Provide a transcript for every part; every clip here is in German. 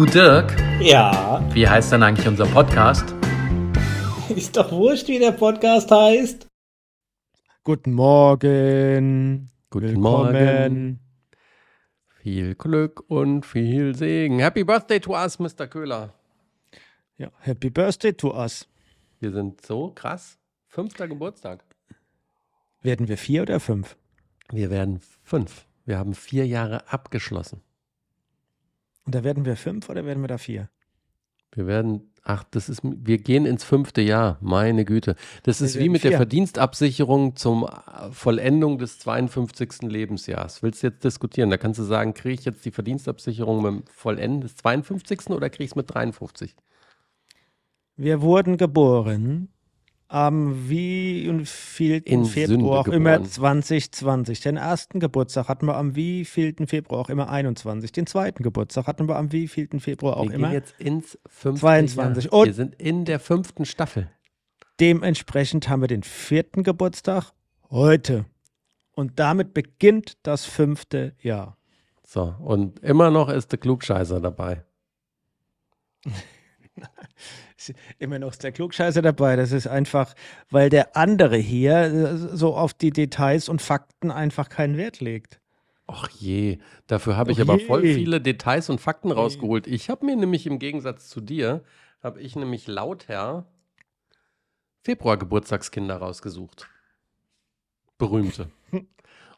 Du Dirk, Ja, wie heißt denn eigentlich unser Podcast? ist doch wurscht, wie der Podcast heißt. Guten Morgen. Guten Willkommen. Morgen. Viel Glück und viel Segen. Happy Birthday to us, Mr. Köhler. Ja, happy Birthday to us. Wir sind so krass. Fünfter Geburtstag. Werden wir vier oder fünf? Wir werden fünf. Wir haben vier Jahre abgeschlossen. Und da werden wir fünf oder werden wir da vier? Wir werden, ach, das ist, wir gehen ins fünfte Jahr. Meine Güte. Das Wir ist wie mit der vier. Verdienstabsicherung zum äh, Vollendung des 52. Lebensjahres. Willst du jetzt diskutieren? Da kannst du sagen, kriege ich jetzt die Verdienstabsicherung mit dem Vollenden des 52. oder kriege ich es mit 53? Wir wurden geboren am wie und vielten Februar auch immer geboren. 2020. Den ersten Geburtstag hatten wir am wievielten Februar auch immer 21. Den zweiten Geburtstag hatten wir am wievielten Februar auch wir immer. gehen jetzt ins fünfte 22. Jahr. Und- wir sind in der fünften Staffel. Dementsprechend haben wir den vierten Geburtstag heute. Und damit beginnt das fünfte Jahr. So, und immer noch ist der Klugscheißer dabei. Ist Immer noch der Klugscheißer dabei. Das ist einfach, weil der andere hier äh, so auf die Details und Fakten einfach keinen Wert legt. Ach je, dafür habe ich Och aber je. voll viele Details und Fakten rausgeholt. Ich habe mir nämlich im Gegensatz zu dir, habe ich nämlich lauter Februar-Geburtstagskinder rausgesucht. Berühmte. Und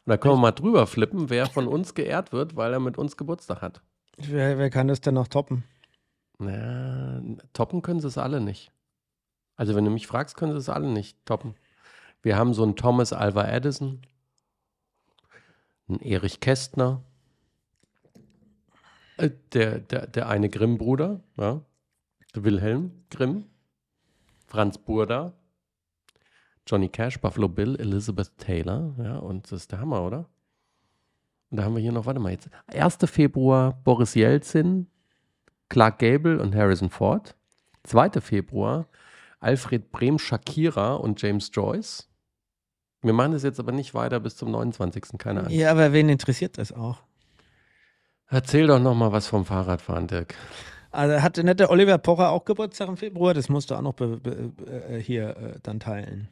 da können wir mal drüber flippen, wer von uns geehrt wird, weil er mit uns Geburtstag hat. Wer, wer kann das denn noch toppen? Na, toppen können sie es alle nicht. Also wenn du mich fragst, können sie es alle nicht toppen. Wir haben so einen Thomas Alva Edison, einen Erich Kästner, äh, der, der, der eine Grimm-Bruder, ja, Wilhelm Grimm, Franz Burda, Johnny Cash, Buffalo Bill, Elizabeth Taylor, ja, und das ist der Hammer, oder? Und da haben wir hier noch, warte mal jetzt, 1. Februar Boris Jelzin, Clark Gable und Harrison Ford. 2. Februar Alfred Brehm, Shakira und James Joyce. Wir machen das jetzt aber nicht weiter bis zum 29. Keine Ahnung. Ja, aber wen interessiert das auch? Erzähl doch noch mal was vom Fahrradfahren, Dirk. Also hatte der Oliver Pocher auch Geburtstag im Februar? Das musst du auch noch äh, hier äh, dann teilen.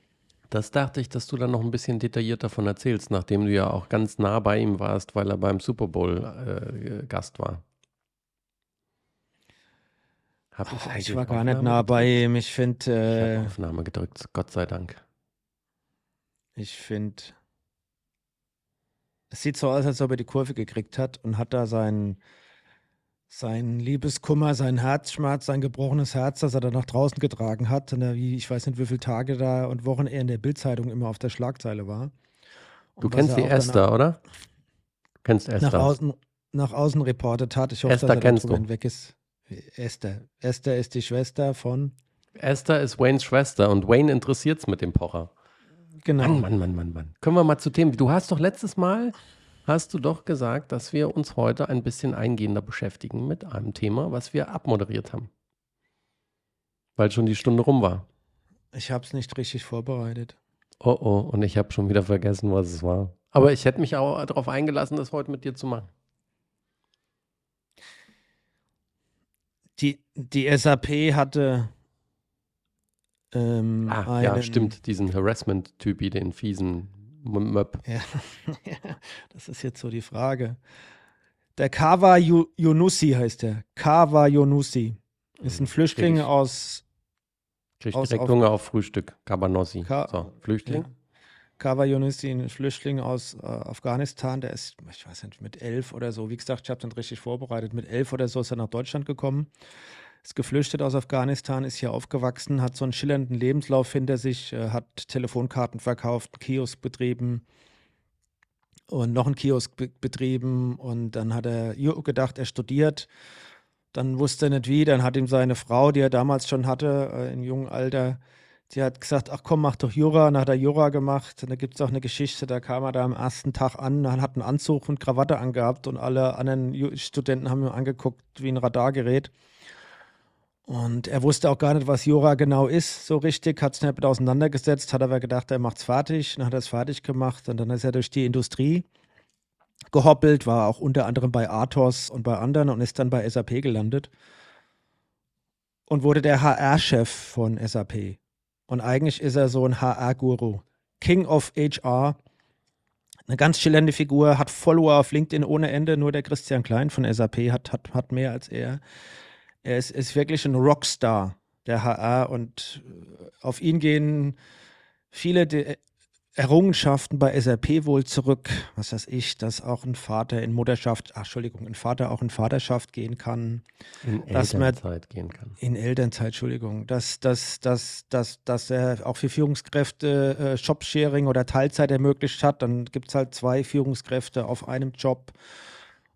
Das dachte ich, dass du dann noch ein bisschen detailliert davon erzählst, nachdem du ja auch ganz nah bei ihm warst, weil er beim Super Bowl äh, Gast war. Hab Ach, auf ich war gar nicht nah bei ihm. Ich Ich finde, äh, Aufnahme gedrückt, Gott sei Dank. ich finde, es sieht so aus, als ob er die Kurve gekriegt hat und hat da seinen sein Liebeskummer, sein Herzschmerz, sein gebrochenes Herz, das er dann nach draußen getragen hat, und er, wie, ich weiß nicht, wie viele Tage da und Wochen er in der Bildzeitung immer auf der Schlagzeile war. Du Und was kennst die danach- Esther, oder? Du kennst nach Esther. außen, nach außen reportet hat. Ich hoffe, Esther dass er kennst du. hinweg ist. Esther. Esther ist die Schwester von. Esther ist Waynes Schwester und Wayne interessiert's mit dem Pocher. Genau. Mann, Mann, Mann, Mann, Mann. Können wir mal zu Themen. Du hast doch letztes Mal, hast du doch gesagt, dass wir uns heute ein bisschen eingehender beschäftigen mit einem Thema, was wir abmoderiert haben. Weil schon die Stunde rum war. Ich habe es nicht richtig vorbereitet. Oh oh, und ich habe schon wieder vergessen, was es war. Aber ich hätte mich auch darauf eingelassen, das heute mit dir zu machen. Die, die SAP hatte. Ähm, Ah, ja, einen- stimmt, diesen Harassment-Typi, den fiesen M- Möb. Ja, das ist jetzt so die Frage. Der Kawa Yunusi heißt der. Kawa Yunusi. Ist ein Flüchtling Krieg ich. aus Krieg Aus- direkt auf- Hunger auf Frühstück. Cabanossi. Ka- so, Flüchtling. Ja. Kawa Yunusi, ein Flüchtling aus äh, Afghanistan, der ist, ich weiß nicht, mit elf oder so, wie gesagt, ich habe dann richtig vorbereitet, mit elf oder so ist er nach Deutschland gekommen, ist geflüchtet aus Afghanistan, ist hier aufgewachsen, hat so einen schillernden Lebenslauf hinter sich, äh, hat Telefonkarten verkauft, Kiosk betrieben und noch einen Kiosk be betrieben und dann hat er gedacht, er studiert, dann wusste er nicht wie, dann hat ihm seine Frau, die er damals schon hatte, äh, im jungen Alter, die hat gesagt, ach komm, mach doch Jura. Dann hat er Jura gemacht. Und da gibt es auch eine Geschichte, da kam er da am ersten Tag an, hat einen Anzug und Krawatte angehabt und alle anderen Studenten haben ihn angeguckt wie ein Radargerät. Und er wusste auch gar nicht, was Jura genau ist, so richtig, hat es nicht mit auseinandergesetzt, hat aber gedacht, er macht es fertig, dann hat er es fertig gemacht und dann ist er durch die Industrie gehoppelt, war auch unter anderem bei Athos und bei anderen und ist dann bei SAP gelandet und wurde der HR-Chef von SAP. Und eigentlich ist er so ein HR-Guru. King of HR. Eine ganz schillernde Figur, hat Follower auf LinkedIn ohne Ende. Nur der Christian Klein von SAP hat, hat, hat mehr als er. Er ist, ist wirklich ein Rockstar der HR und auf ihn gehen viele Errungenschaften bei SAP wohl zurück, was weiß ich, dass auch ein Vater in Mutterschaft, ach, Entschuldigung, ein Vater auch in Vaterschaft gehen kann. In dass man- Elternzeit gehen kann. In Elternzeit, Entschuldigung, dass, dass, dass, dass, dass er auch für Führungskräfte äh, Jobsharing oder Teilzeit ermöglicht hat. Dann gibt es halt zwei Führungskräfte auf einem Job.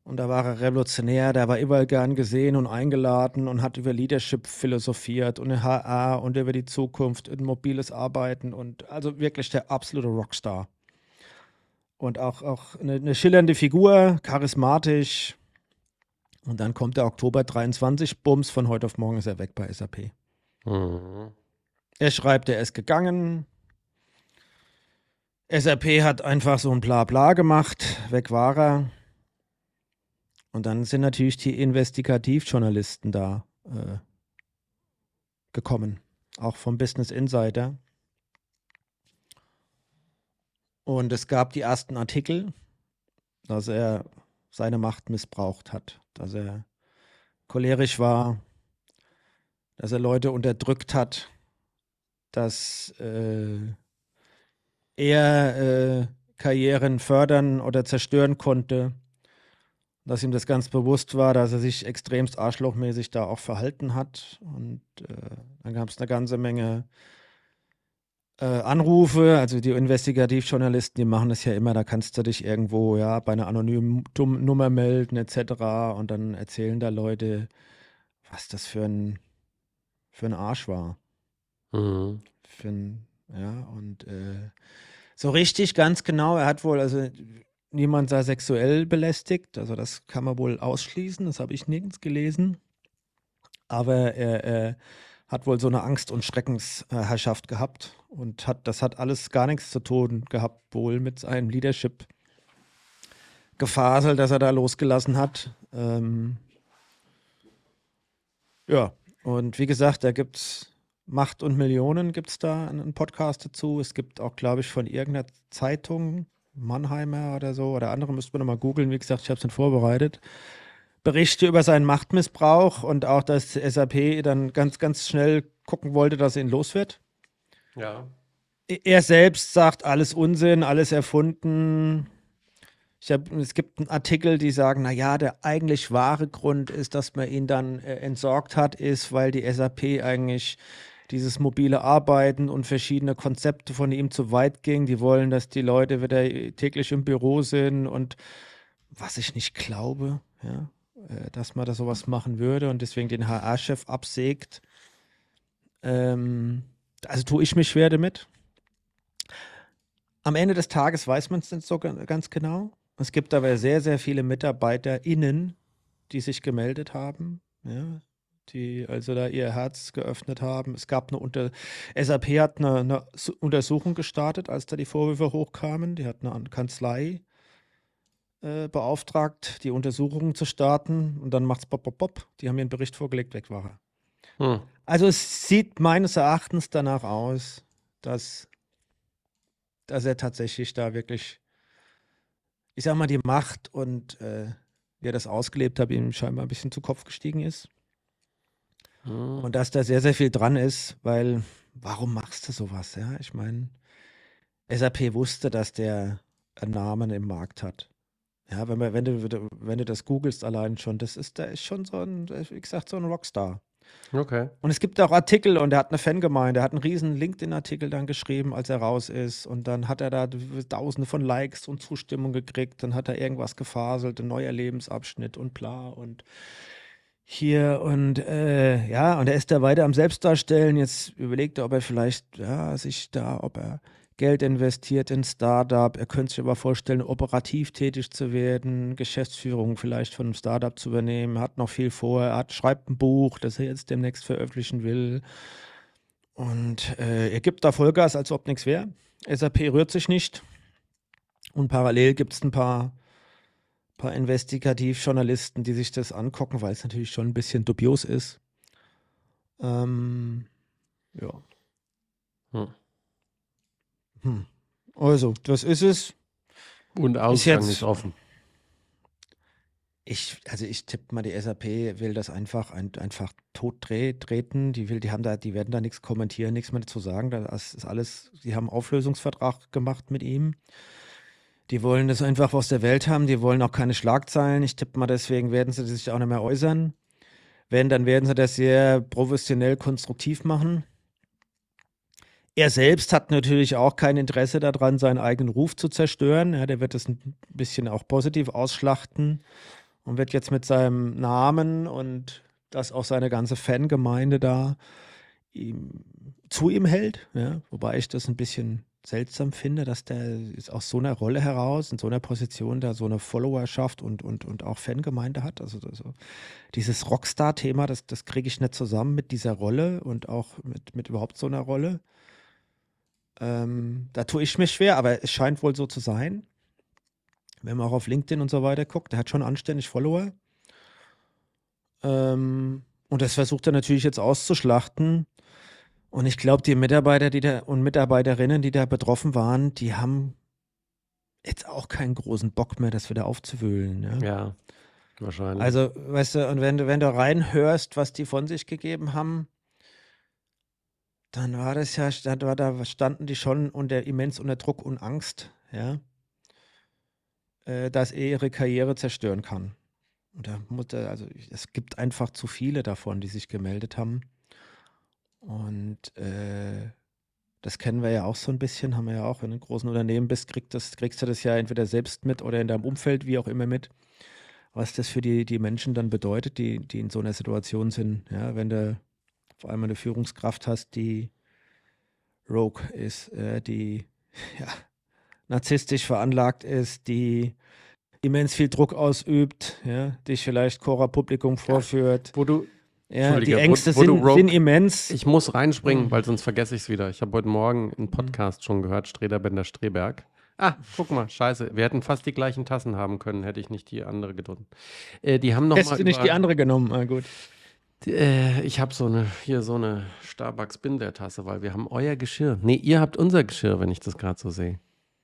Und da war er revolutionär, der war überall gern gesehen und eingeladen und hat über Leadership philosophiert und HR und über die Zukunft und mobiles Arbeiten und also wirklich der absolute Rockstar. Und auch, auch eine, eine schillernde Figur, charismatisch. Und dann kommt der Oktober 23, Bums, von heute auf morgen ist er weg bei SAP. Mhm. Er schreibt, er ist gegangen. SAP hat einfach so ein Blabla gemacht, weg war er. Und dann sind natürlich die Investigativjournalisten da äh, gekommen, auch vom Business Insider. Und es gab die ersten Artikel, dass er seine Macht missbraucht hat, dass er cholerisch war, dass er Leute unterdrückt hat, dass äh, er äh, Karrieren fördern oder zerstören konnte, dass ihm das ganz bewusst war, dass er sich extremst arschlochmäßig da auch verhalten hat. Und äh, dann gab es eine ganze Menge äh, Anrufe, also die Investigativjournalisten, die machen das ja immer, da kannst du dich irgendwo ja bei einer anonymen Nummer melden etc. Und dann erzählen da Leute, was das für ein für ein Arsch war. Mhm. Für ein, ja, und äh, so richtig ganz genau, er hat wohl, also niemand sei sexuell belästigt, also das kann man wohl ausschließen, das habe ich nirgends gelesen. Aber er, er hat wohl so eine Angst- und Schreckensherrschaft gehabt und hat, das hat alles gar nichts zu tun gehabt, wohl mit seinem Leadership. Gefasel, das er da losgelassen hat. Ähm, ja, und wie gesagt, da gibt es Macht und Millionen, gibt es da einen Podcast dazu. Es gibt auch, glaube ich, von irgendeiner Zeitung, Mannheimer oder so, oder andere, müsste man nochmal googeln. Wie gesagt, ich habe es nicht vorbereitet. Berichte über seinen Machtmissbrauch und auch, dass SAP dann ganz, ganz schnell gucken wollte, dass er ihn los wird. Ja. Er selbst sagt, alles Unsinn, alles erfunden. Ich hab, es gibt einen Artikel, die sagen, naja, der eigentlich wahre Grund ist, dass man ihn dann äh, entsorgt hat, ist, weil die SAP eigentlich dieses mobile Arbeiten und verschiedene Konzepte von ihm zu weit ging. Die wollen, dass die Leute wieder täglich im Büro sind und was ich nicht glaube, ja, äh, dass man da sowas machen würde und deswegen den HR-Chef absägt. Ähm, also tue ich mich schwer damit. Am Ende des Tages weiß man es nicht so ga- ganz genau. Es gibt aber sehr, sehr viele MitarbeiterInnen, die sich gemeldet haben, ja, die also da ihr Herz geöffnet haben. Es gab eine Unter SAP hat eine, eine Su- Untersuchung gestartet, als da die Vorwürfe hochkamen. Die hat eine An- Kanzlei äh, beauftragt, die Untersuchung zu starten und dann macht's pop, pop, pop. Die haben ihren Bericht vorgelegt, weg war er. Hm. Also es sieht meines Erachtens danach aus, dass, dass er tatsächlich da wirklich, ich sag mal, die Macht und äh, wie er das ausgelebt hat, ihm scheinbar ein bisschen zu Kopf gestiegen ist. Hm. Und dass da sehr, sehr viel dran ist, weil warum machst du sowas? Ja, ich meine, SAP wusste, dass der einen Namen im Markt hat. Ja, wenn, man, wenn, du, wenn du das googelst allein schon, das ist, der ist schon so ein, wie gesagt, so ein Rockstar. Okay. Und es gibt auch Artikel und er hat eine Fangemeinde. Er hat einen riesen LinkedIn-Artikel dann geschrieben, als er raus ist. Und dann hat er da tausende von Likes und Zustimmung gekriegt. Dann hat er irgendwas gefaselt, ein neuer Lebensabschnitt und bla und hier und äh, ja, und er ist da weiter am Selbstdarstellen. Jetzt überlegt er, ob er vielleicht, ja, sich da, ob er Geld investiert in Startup. Er könnte sich aber vorstellen, operativ tätig zu werden, Geschäftsführung vielleicht von einem Startup zu übernehmen. Er hat noch viel vor. Er hat, schreibt ein Buch, das er jetzt demnächst veröffentlichen will. Und äh, er gibt da Vollgas, als ob nichts wäre. SAP rührt sich nicht. Und parallel gibt es ein paar paar Investigativjournalisten, die sich das angucken, weil es natürlich schon ein bisschen dubios ist. Ähm, ja. Hm. Hm. Also, das ist es. Und Ausgang jetzt- ist offen. Ich, also ich tippe mal, die SAP will das einfach ein, einfach tot treten. Die will, die haben da, die werden da nichts kommentieren, nichts mehr dazu sagen. Das ist alles, die haben einen Auflösungsvertrag gemacht mit ihm. Die wollen das einfach aus der Welt haben, die wollen auch keine Schlagzeilen. Ich tippe mal, deswegen werden sie sich auch nicht mehr äußern. Wenn, dann werden sie das sehr professionell konstruktiv machen. Er selbst hat natürlich auch kein Interesse daran, seinen eigenen Ruf zu zerstören. Ja, der wird das ein bisschen auch positiv ausschlachten und wird jetzt mit seinem Namen und dass auch seine ganze Fangemeinde da ihm, zu ihm hält. Ja? Wobei ich das ein bisschen seltsam finde, dass der aus so einer Rolle heraus, in so einer Position, da so eine Followerschaft und, und, und auch Fangemeinde hat. Also, also dieses Rockstar-Thema, das, das kriege ich nicht zusammen mit dieser Rolle und auch mit, mit überhaupt so einer Rolle. Ähm, da tue ich mir schwer, aber es scheint wohl so zu sein. Wenn man auch auf LinkedIn und so weiter guckt, der hat schon anständig Follower. Ähm, und das versucht er natürlich jetzt auszuschlachten. Und ich glaube, die Mitarbeiter die da, und Mitarbeiterinnen, die da betroffen waren, die haben jetzt auch keinen großen Bock mehr, das wieder aufzuwühlen. Ja? Ja, wahrscheinlich. Also, weißt du, und wenn du, wenn du reinhörst, was die von sich gegeben haben, dann war das ja, da, war- da standen die schon unter immens unter Druck und Angst, ja, äh, dass er ihre Karriere zerstören kann. Und da muss er, also es gibt einfach zu viele davon, die sich gemeldet haben. Und äh, das kennen wir ja auch so ein bisschen, haben wir ja auch, wenn du in großen Unternehmen bist, kriegst, das, kriegst du das ja entweder selbst mit oder in deinem Umfeld, wie auch immer mit was das für die, die Menschen dann bedeutet, die, die in so einer Situation sind. Ja, wenn du vor allem eine Führungskraft hast, die rogue ist, äh, die ja, narzisstisch veranlagt ist, die immens viel Druck ausübt, ja, dich vielleicht Cora Publikum vorführt. wo du, Ja, die wo- Ängste wo du sind, sind immens. ich muss reinspringen, Mhm. weil sonst vergesse ich es wieder. Ich habe heute Morgen einen Podcast schon gehört, Strederbender Streberg. Ah, guck mal, scheiße. Wir hätten fast die gleichen Tassen haben können, hätte ich nicht die andere gedrückt. Äh, die haben noch Hättest mal du nicht die andere genommen? Ah, gut. Äh, ich habe so eine, hier so eine Starbucks Bindertasse, weil wir haben euer Geschirr. Nee, ihr habt unser Geschirr, wenn ich das gerade so sehe.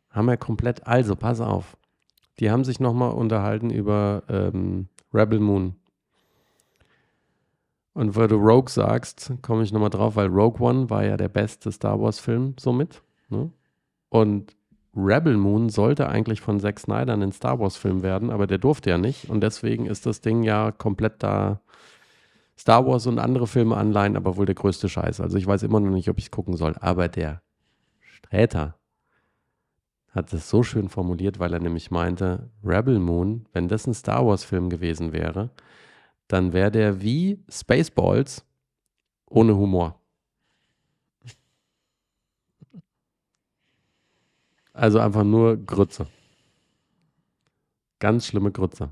Haben wir komplett. Also, pass auf. Die haben sich nochmal unterhalten über ähm, Rebel Moon. Und weil du Rogue sagst, komme ich nochmal drauf, weil Rogue One war ja der beste Star Wars-Film somit. Ne? Und Rebel Moon sollte eigentlich von Zack Snyder ein Star Wars-Film werden, aber der durfte ja nicht. Und deswegen ist das Ding ja komplett da Star Wars und andere Filme anleihen, aber wohl der größte Scheiß. Also ich weiß immer noch nicht, ob ich es gucken soll. Aber der Sträter hat es so schön formuliert, weil er nämlich meinte, Rebel Moon, wenn das ein Star Wars-Film gewesen wäre, dann wäre der wie Spaceballs ohne Humor. Also einfach nur Grütze. Ganz schlimme Grütze.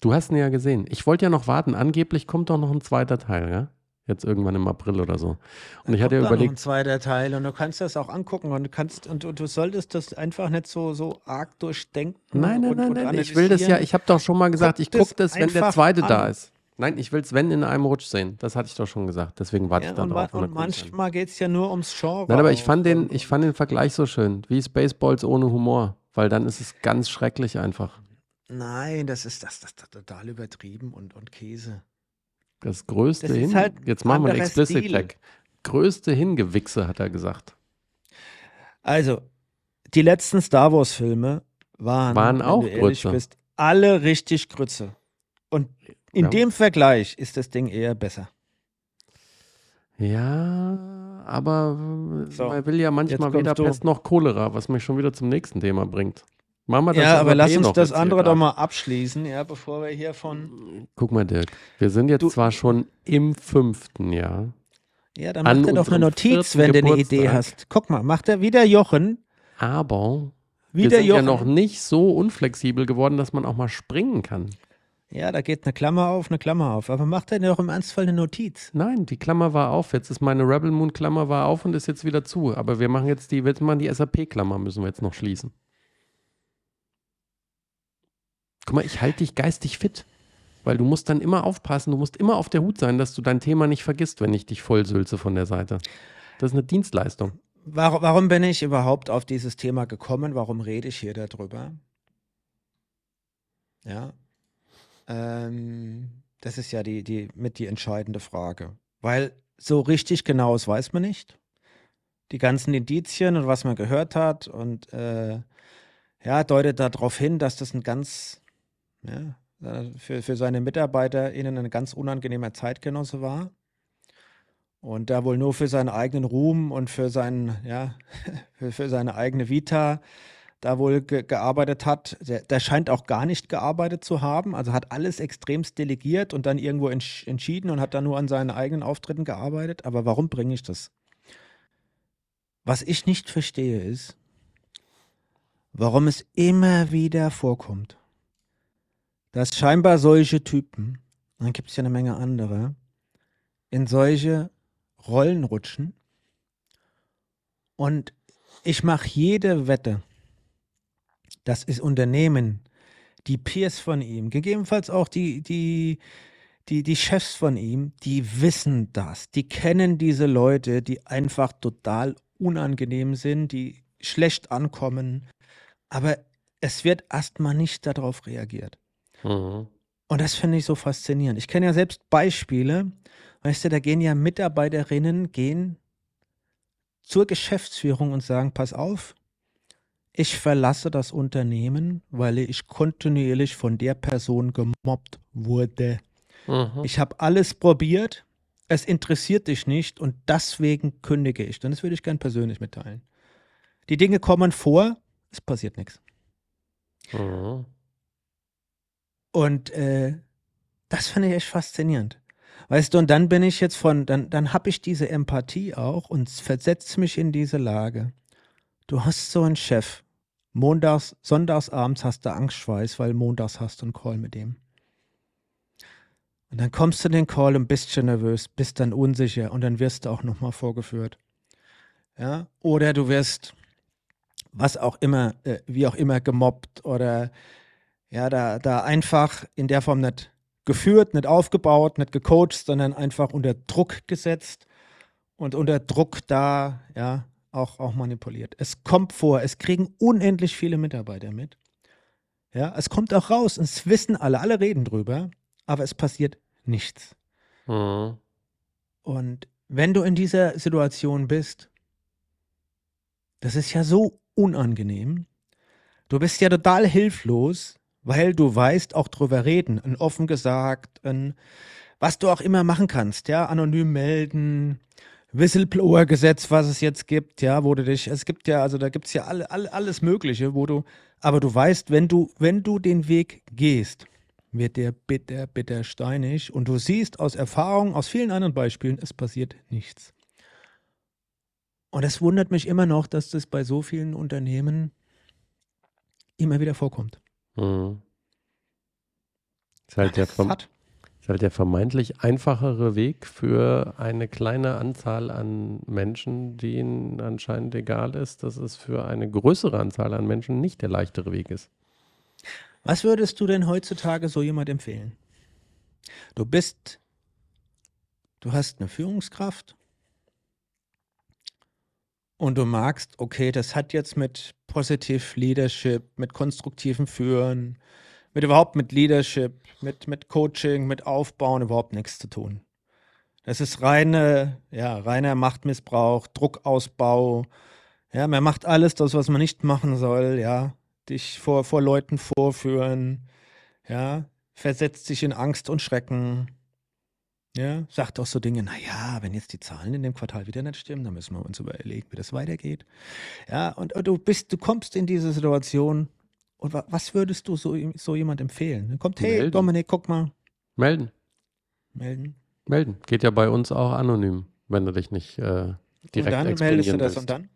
Du hast ihn ja gesehen. Ich wollte ja noch warten. Angeblich kommt doch noch ein zweiter Teil, ja? Jetzt irgendwann im April oder so. Und ich hatte ja da noch ein überlegt, zweiter Teil und du kannst das auch angucken und du kannst und, und du solltest das einfach nicht so, so arg durchdenken. nein, nein, und, nein, und nein, ich will das ja, ich habe doch schon mal gesagt, ich Guck gucke das wenn der zweite da an. ist. Nein, ich will es, wenn, in einem Rutsch sehen. Das hatte ich doch schon gesagt. Deswegen warte ja, ich da und, drauf. und dann manchmal geht es ja nur ums Genre. Nein, aber ich fand, den, ich fand den Vergleich so schön. Wie Spaceballs ohne Humor. Weil dann ist es ganz schrecklich einfach. Nein, das ist das, das, das total übertrieben und, und Käse. Das größte Das Hin. halt Jetzt machen wir anderer Explicit Stil. Tag. Größte Hingewichse, hat er gesagt. Also, die letzten Star Wars-Filme waren, Waren wenn auch du ehrlich Grütze. bist, alle richtig Grütze. Und in Ja. dem Vergleich ist das Ding eher besser. Ja, aber So, man will ja manchmal weder. Pest noch Cholera, was mich schon wieder zum nächsten Thema bringt. Machen wir das Ja, aber lass eh uns das andere ab. doch mal abschließen, ja, bevor wir hier von. Guck mal, Dirk, wir sind jetzt Du- zwar schon im fünften Jahr. Ja, dann An mach dir doch eine Notiz, wenn du eine Idee Geburtstag. hast. Guck mal, macht er wieder Jochen. Aber wir Wieder sind Jochen. ja noch nicht so unflexibel geworden, dass man auch mal springen kann. Ja, da geht eine Klammer auf, eine Klammer auf. Aber macht er doch im Ernstfall eine Notiz. Nein, die Klammer war auf. Jetzt ist meine Rebel Moon Klammer war auf und ist jetzt wieder zu. Aber wir machen jetzt die, jetzt machen die SAP Klammer müssen wir jetzt noch schließen. Guck mal, ich halte dich geistig fit. Weil du musst dann immer aufpassen, du musst immer auf der Hut sein, dass du dein Thema nicht vergisst, wenn ich dich vollsülze von der Seite. Das ist eine Dienstleistung. Warum, warum bin ich überhaupt auf dieses Thema gekommen? Warum rede ich hier darüber? Ja. Ähm, das ist ja die, die mit die entscheidende Frage. Weil so richtig genaues weiß man nicht. Die ganzen Indizien und was man gehört hat und äh, ja, deutet darauf hin, dass das ein ganz, ja, für, für seine MitarbeiterInnen ein ganz unangenehmer Zeitgenosse war. Und da wohl nur für seinen eigenen Ruhm und für, seinen, ja, für, für seine eigene Vita da wohl ge gearbeitet hat. Der, der, scheint auch gar nicht gearbeitet zu haben, also hat alles extremst delegiert und dann irgendwo entsch entschieden und hat dann nur an seinen eigenen Auftritten gearbeitet. Aber warum bringe ich das? Was ich nicht verstehe ist, warum es immer wieder vorkommt, dass scheinbar solche Typen, dann gibt es ja eine Menge andere, in solche Rollen rutschen. Und ich mache jede Wette, dass es Unternehmen, die Peers von ihm, gegebenenfalls auch die, die, die, die Chefs von ihm, die wissen das. Die kennen diese Leute, die einfach total unangenehm sind, die schlecht ankommen. Aber es wird erstmal nicht darauf reagiert. Mhm. Und das finde ich so faszinierend. Ich kenne ja selbst Beispiele, weißt du, da gehen ja Mitarbeiterinnen, gehen zur Geschäftsführung und sagen, pass auf, ich verlasse das Unternehmen, weil ich kontinuierlich von der Person gemobbt wurde. Mhm. Ich habe alles probiert, es interessiert dich nicht und deswegen kündige ich. Und das würde ich gern persönlich mitteilen. Die Dinge kommen vor, es passiert nichts. Mhm. Und äh, das finde ich echt faszinierend. Weißt du, und dann bin ich jetzt von, dann, dann habe ich diese Empathie auch und versetze mich in diese Lage. Du hast so einen Chef. Montags, abends hast du Angstschweiß, weil montags hast du einen Call mit dem. Und dann kommst du in den Call und bist schon nervös, bist dann unsicher und dann wirst du auch nochmal vorgeführt. Ja, oder du wirst, was auch immer, äh, wie auch immer gemobbt oder ja, da, da einfach in der Form nicht geführt, nicht aufgebaut, nicht gecoacht, sondern einfach unter Druck gesetzt und unter Druck da, ja, auch, auch manipuliert. Es kommt vor, es kriegen unendlich viele Mitarbeiter mit. Ja, es kommt auch raus, es wissen alle, alle reden drüber, aber es passiert nichts. Mhm. Und wenn du in dieser Situation bist, das ist ja so unangenehm. Du bist ja total hilflos, weil du weißt, auch drüber reden, ein offen gesagt, ein, was du auch immer machen kannst, ja, anonym melden, Whistleblower-Gesetz, was es jetzt gibt, ja, wo du dich, es gibt ja, also da gibt es ja alle, alle, alles Mögliche, wo du, aber du weißt, wenn du, wenn du den Weg gehst, wird der bitter, bitter steinig und du siehst aus Erfahrung, aus vielen anderen Beispielen, es passiert nichts. Und es wundert mich immer noch, dass das bei so vielen Unternehmen immer wieder vorkommt. Mhm. Ist halt, der ist halt der vermeintlich einfachere Weg für eine kleine Anzahl an Menschen, die ihnen anscheinend egal ist, dass es für eine größere Anzahl an Menschen nicht der leichtere Weg ist. Was würdest du denn heutzutage so jemand empfehlen? Du bist, du hast eine Führungskraft und du magst, okay, das hat jetzt mit Positive Leadership, mit konstruktivem Führen, mit überhaupt mit Leadership, mit, mit Coaching, mit Aufbauen überhaupt nichts zu tun. Das ist reine, ja, reiner Machtmissbrauch, Druckausbau. Ja, man macht alles das, was man nicht machen soll, ja. Dich vor, vor Leuten vorführen, ja, versetzt sich in Angst und Schrecken. Ja, sagt auch so Dinge, naja, wenn jetzt die Zahlen in dem Quartal wieder nicht stimmen, dann müssen wir uns überlegen, wie das weitergeht. Ja, und, und du bist, du kommst in diese Situation. Und wa was würdest du so, so jemand empfehlen? Dann kommt, hey, Melden. Dominik, guck mal. Melden. Melden. Melden. Geht ja bei uns auch anonym, wenn du dich nicht äh, direkt Und dann meldest du das willst. und dann?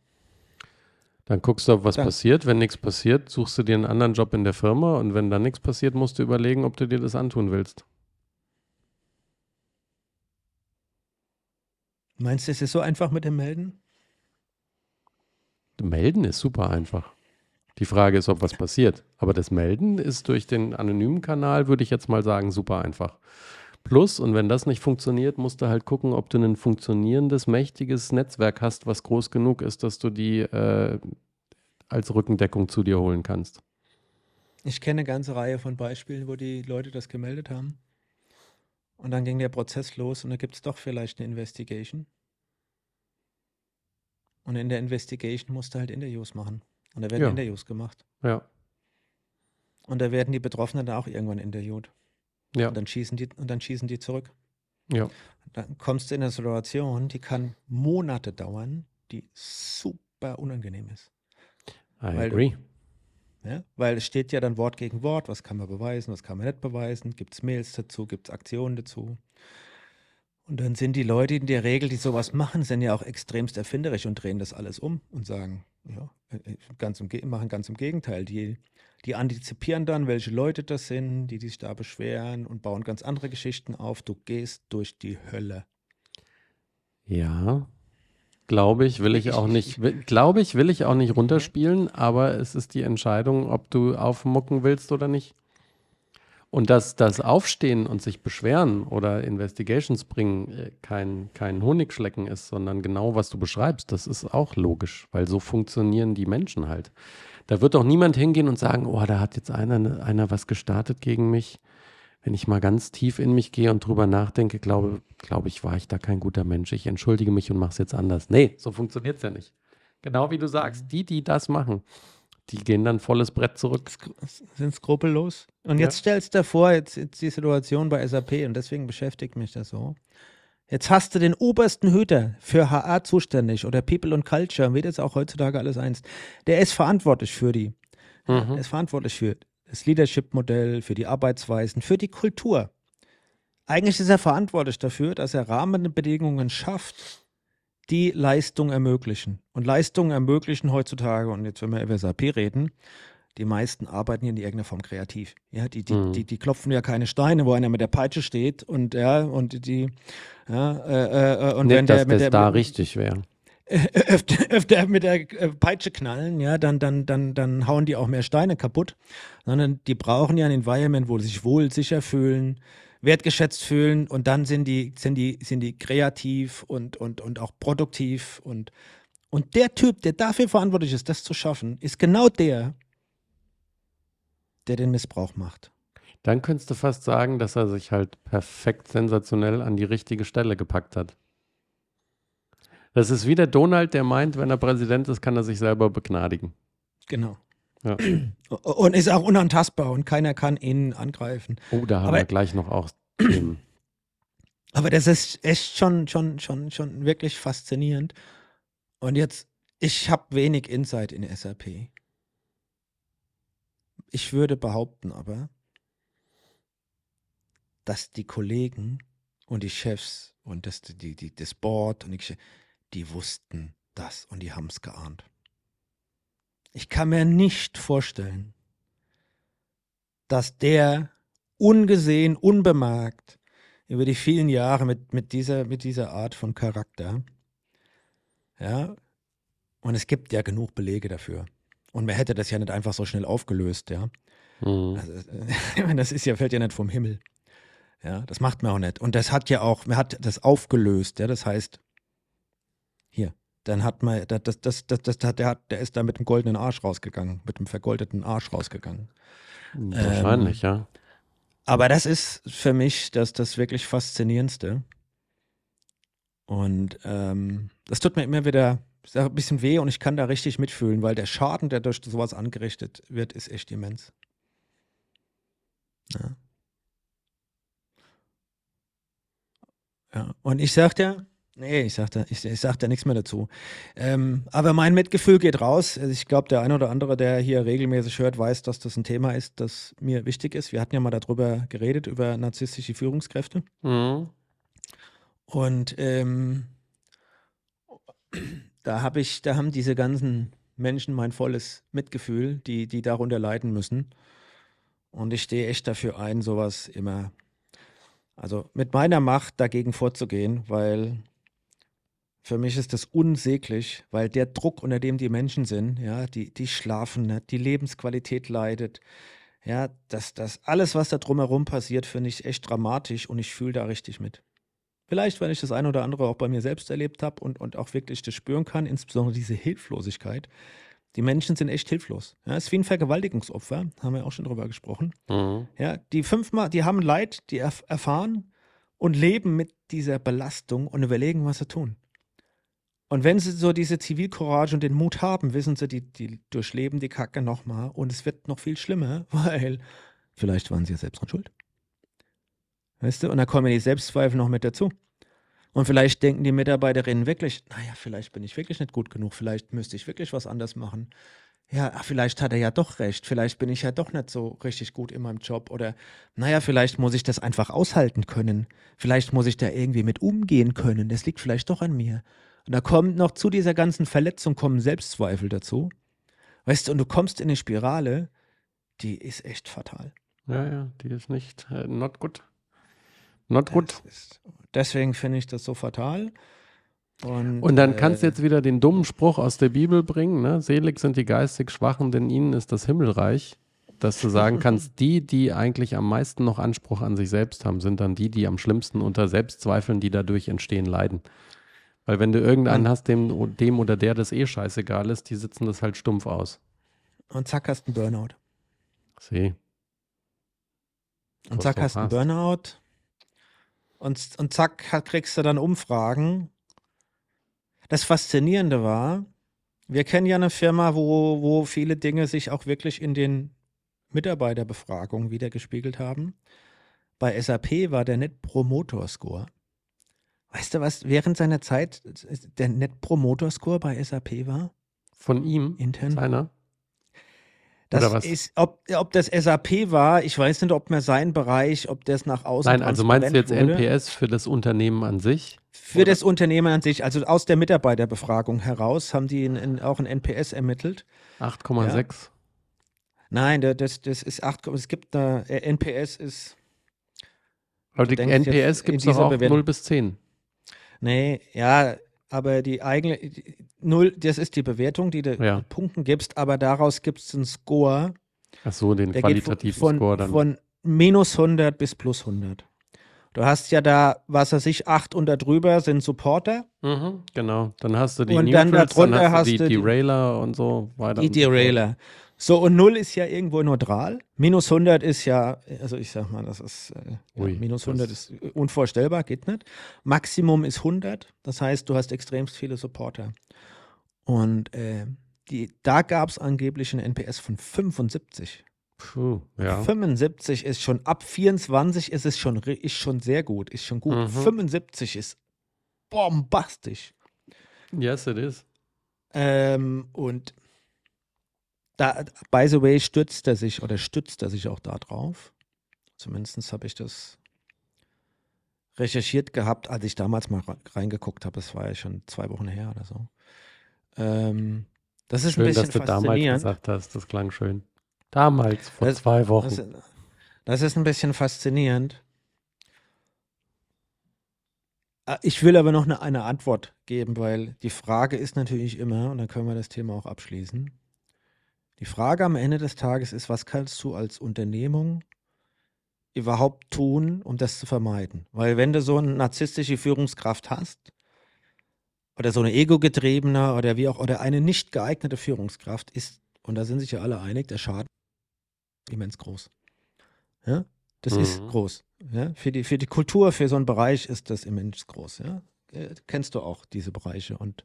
Dann guckst du, ob was dann. passiert. Wenn nichts passiert, suchst du dir einen anderen Job in der Firma und wenn dann nichts passiert, musst du überlegen, ob du dir das antun willst. Meinst du, es ist so einfach mit dem Melden? Melden ist super einfach. Die Frage ist, ob was passiert. Aber das Melden ist durch den anonymen Kanal, würde ich jetzt mal sagen, super einfach. Plus, und wenn das nicht funktioniert, musst du halt gucken, ob du ein funktionierendes, mächtiges Netzwerk hast, was groß genug ist, dass du die äh, als Rückendeckung zu dir holen kannst. Ich kenne eine ganze Reihe von Beispielen, wo die Leute das gemeldet haben. Und dann ging der Prozess los und da gibt es doch vielleicht eine Investigation. Und in der Investigation musst du halt Interviews machen. Und da werden Ja. Interviews gemacht. Ja. Und da werden die Betroffenen dann auch irgendwann interviewt. Ja. Und dann schießen die, und dann schießen die zurück. Ja. Dann kommst du in eine Situation, die kann Monate dauern, die super unangenehm ist. I Weil du- Ja? Weil es steht ja dann Wort gegen Wort, was kann man beweisen, was kann man nicht beweisen, gibt es Mails dazu, gibt es Aktionen dazu. Und dann sind die Leute in der Regel, die sowas machen, sind ja auch extremst erfinderisch und drehen das alles um und sagen, ja, äh, ganz im, machen ganz im Gegenteil. Die, die antizipieren dann, welche Leute das sind, die, die sich da beschweren und bauen ganz andere Geschichten auf. Du gehst durch die Hölle. Ja. Glaube ich, will ich auch nicht, will- glaube ich, will ich auch nicht runterspielen, aber es ist die Entscheidung, ob du aufmucken willst oder nicht. Und dass das Aufstehen und sich beschweren oder Investigations bringen äh, kein, kein Honigschlecken ist, sondern genau, was du beschreibst, das ist auch logisch, weil so funktionieren die Menschen halt. Da wird doch niemand hingehen und sagen, oh, da hat jetzt einer, einer was gestartet gegen mich. Wenn ich mal ganz tief in mich gehe und drüber nachdenke, glaube, glaube ich, war ich da kein guter Mensch. Ich entschuldige mich und mache es jetzt anders. Nee, so funktioniert es ja nicht. Genau wie du sagst, die, die das machen, die gehen dann volles Brett zurück. Sind skrupellos. Und Ja. jetzt stellst du dir vor, jetzt, jetzt die Situation bei SAP und deswegen beschäftigt mich das so. Jetzt hast du den obersten Hüter für HR zuständig oder People and Culture, wie das auch heutzutage alles eins. Der ist verantwortlich für die. Mhm. Er ist verantwortlich für das Leadership-Modell, für die Arbeitsweisen, für die Kultur. Eigentlich ist er verantwortlich dafür, dass er Rahmenbedingungen schafft, die Leistung ermöglichen. Und Leistung ermöglichen heutzutage, und jetzt wenn wir über SAP reden, die meisten arbeiten ja in irgendeiner Form kreativ. Ja, die, die, Mhm. die, die klopfen ja keine Steine, wo einer mit der Peitsche steht und ja, und die, ja, äh, äh, und Nicht, wenn dass der mit das der da richtig wäre. Öfter, öfter mit der äh, Peitsche knallen, ja, dann, dann, dann, dann hauen die auch mehr Steine kaputt, sondern die brauchen ja ein Environment, wo sie sich wohl, sicher fühlen, wertgeschätzt fühlen und dann sind die, sind die, sind die kreativ und, und, und auch produktiv und, und der Typ, der dafür verantwortlich ist, das zu schaffen, ist genau der, der den Missbrauch macht. Dann könntest du fast sagen, dass er sich halt perfekt sensationell an die richtige Stelle gepackt hat. Das ist wie der Donald, der meint, wenn er Präsident ist, kann er sich selber begnadigen. Genau. Ja. Und ist auch unantastbar und keiner kann ihn angreifen. Oh, da haben Aber- wir gleich noch auch Themen. Aber das ist echt schon, schon, schon, schon wirklich faszinierend. Und jetzt, ich habe wenig Insight in SAP. Ich würde behaupten aber, dass die Kollegen und die Chefs und das, die, die, das Board und die, die wussten das und die haben es geahnt. Ich kann mir nicht vorstellen, dass der ungesehen, unbemerkt über die vielen Jahre mit, mit, dieser, mit dieser Art von Charakter. Ja. Und es gibt ja genug Belege dafür. Und man hätte das ja nicht einfach so schnell aufgelöst, ja. Mhm. Also, das ist ja, fällt ja nicht vom Himmel. Ja, das macht man auch nicht. Und das hat ja auch, man hat das aufgelöst, ja. Das heißt, hier, dann hat man, das, das, das, das, das, hat- der, hat, der ist da mit dem goldenen Arsch rausgegangen, mit dem vergoldeten Arsch rausgegangen. Wahrscheinlich, ja. Aber das ist für mich das, das wirklich Faszinierendste. Und ähm, das tut mir immer wieder ein bisschen weh und ich kann da richtig mitfühlen, weil der Schaden, der durch sowas angerichtet wird, ist echt immens. Ja. ja. Und ich sag dir, nee, ich sag da, ich, ich sag da nichts mehr dazu. Ähm, aber mein Mitgefühl geht raus. Also ich glaube, der eine oder andere, der hier regelmäßig hört, weiß, dass das ein Thema ist, das mir wichtig ist. Wir hatten ja mal darüber geredet, über narzisstische Führungskräfte. Mhm. Und ähm, da habe ich, da haben diese ganzen Menschen mein volles Mitgefühl, die, die darunter leiden müssen. Und ich stehe echt dafür ein, sowas immer, also mit meiner Macht dagegen vorzugehen, weil für mich ist das unsäglich, weil der Druck, unter dem die Menschen sind, ja, die, die schlafen nicht, die Lebensqualität leidet. Ja, das, das alles, was da drumherum passiert, finde ich echt dramatisch und ich fühle da richtig mit. Vielleicht, weil ich das eine oder andere auch bei mir selbst erlebt habe und, und auch wirklich das spüren kann, insbesondere diese Hilflosigkeit. Die Menschen sind echt hilflos. Ja, es ist wie ein Vergewaltigungsopfer, haben wir auch schon drüber gesprochen. Mhm. Ja, die fünfmal, die haben Leid, die erf erfahren und leben mit dieser Belastung und überlegen, was sie tun. Und wenn sie so diese Zivilcourage und den Mut haben, wissen sie, die, die durchleben die Kacke nochmal und es wird noch viel schlimmer, weil vielleicht waren sie ja selbst dran schuld. Weißt du? Und da kommen ja die Selbstzweifel noch mit dazu. Und vielleicht denken die Mitarbeiterinnen wirklich, naja, vielleicht bin ich wirklich nicht gut genug, vielleicht müsste ich wirklich was anders machen. Ja, ach, vielleicht hat er ja doch recht, vielleicht bin ich ja doch nicht so richtig gut in meinem Job oder naja, vielleicht muss ich das einfach aushalten können, vielleicht muss ich da irgendwie mit umgehen können, das liegt vielleicht doch an mir. Und da kommt noch zu dieser ganzen Verletzung kommen Selbstzweifel dazu. Weißt du, und du kommst in eine Spirale, die ist echt fatal. Ja, ja, die ist nicht, äh, not good. Not good. Ist, deswegen finde ich das so fatal. Und, Und dann kannst du äh, jetzt wieder den dummen Spruch aus der Bibel bringen, ne? Selig sind die geistig Schwachen, denn ihnen ist das Himmelreich. Dass du sagen kannst, die, die eigentlich am meisten noch Anspruch an sich selbst haben, sind dann die, die am schlimmsten unter Selbstzweifeln, die dadurch entstehen, leiden. Weil wenn du irgendeinen hast, dem, dem oder der das eh scheißegal ist, die sitzen das halt stumpf aus. Und zack, hast du einen Burnout. Sieh. Und zack, hast du einen. Burnout. Und, und zack, kriegst du dann Umfragen. Das Faszinierende war, wir kennen ja eine Firma, wo, wo viele Dinge sich auch wirklich in den Mitarbeiterbefragungen wiedergespiegelt haben. Bei SAP war der Net Promoter Score. Weißt du, was während seiner Zeit der Net Promoter Score bei SAP war? Von ihm, Intern? seiner. Das Oder was? ist, ob, ob das SAP war, ich weiß nicht, ob mir sein Bereich, ob das nach außen Nein, also meinst du jetzt wurde. NPS für das Unternehmen an sich? Für das Unternehmen an sich, also aus der Mitarbeiterbefragung heraus, haben die in, in, auch ein NPS ermittelt. 8,6. Nein, da- das, das ist 8, es gibt da, äh, NPS ist, Aber die NPS gibt es auch Bewertung. 0 bis 10. nee, ja, aber die eigene, die- null, das ist die Bewertung, die du Ja. mit Punkten gibst, aber daraus gibt es einen Score, Ach so, den qualitativen von, Score dann. von minus 100 bis plus 100. Du hast ja da, was weiß ich, 8 und da drüber sind Supporter. Mhm, genau. Dann hast du die Und dann Neutrals, darunter dann hast hast du die Derailer und so weiter. Die. Derailer. So, und 0 ist ja irgendwo neutral. Minus 100 ist ja, also ich sag mal, das ist, äh, ja, Ui, minus 100 das- ist unvorstellbar, geht nicht. Maximum ist 100, das heißt, du hast extremst viele Supporter. Und äh, die, da gab es angeblich einen NPS von 75. Puh, ja. 75 ist schon, ab 24 ist es schon, ist schon sehr gut, ist schon gut. Mhm. 75 ist bombastisch. Yes, it is. Ähm, und da, by the way, stützt er sich oder stützt er sich auch da drauf. Zumindest habe ich das recherchiert gehabt, als ich damals mal re- reingeguckt habe. Das war ja schon zwei Wochen her oder so. Ähm, das ist Schön, ein dass bisschen du damals faszinierend. gesagt hast. Das klang schön. Damals, vor Das- zwei Wochen. Das, das ist ein bisschen faszinierend. Äh, Ich will aber noch eine, eine Antwort geben, weil die Frage ist natürlich immer, und dann können wir das Thema auch abschließen. Die Frage am Ende des Tages ist, was kannst du als Unternehmung überhaupt tun, um das zu vermeiden? Weil wenn du so eine narzisstische Führungskraft hast, oder so eine ego-getriebene oder wie auch, oder eine nicht geeignete Führungskraft ist, und da sind sich ja alle einig, der Schaden ist immens groß. Ja? Das ist Mhm. groß. Ja? Für, die, für die Kultur, für so einen Bereich ist das immens groß. Ja? Äh, Kennst du auch diese Bereiche und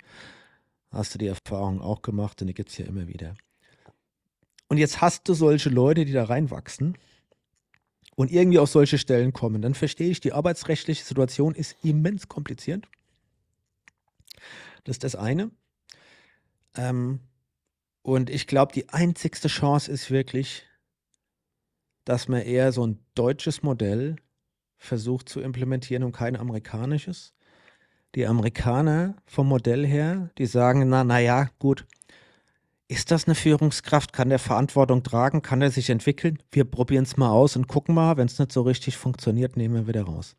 hast du die Erfahrung auch gemacht und die gibt es ja immer wieder. Und jetzt hast du solche Leute, die da reinwachsen und irgendwie auf solche Stellen kommen. Dann verstehe ich, die arbeitsrechtliche Situation ist immens kompliziert. Das ist das eine. Ähm, und ich glaube, die einzigste Chance ist wirklich, dass man eher so ein deutsches Modell versucht zu implementieren und kein amerikanisches. Die Amerikaner vom Modell her, die sagen, na, na ja, gut, ist das eine Führungskraft? Kann der Verantwortung tragen? Kann er sich entwickeln? Wir probieren es mal aus und gucken mal. Wenn es nicht so richtig funktioniert, nehmen wir wieder raus.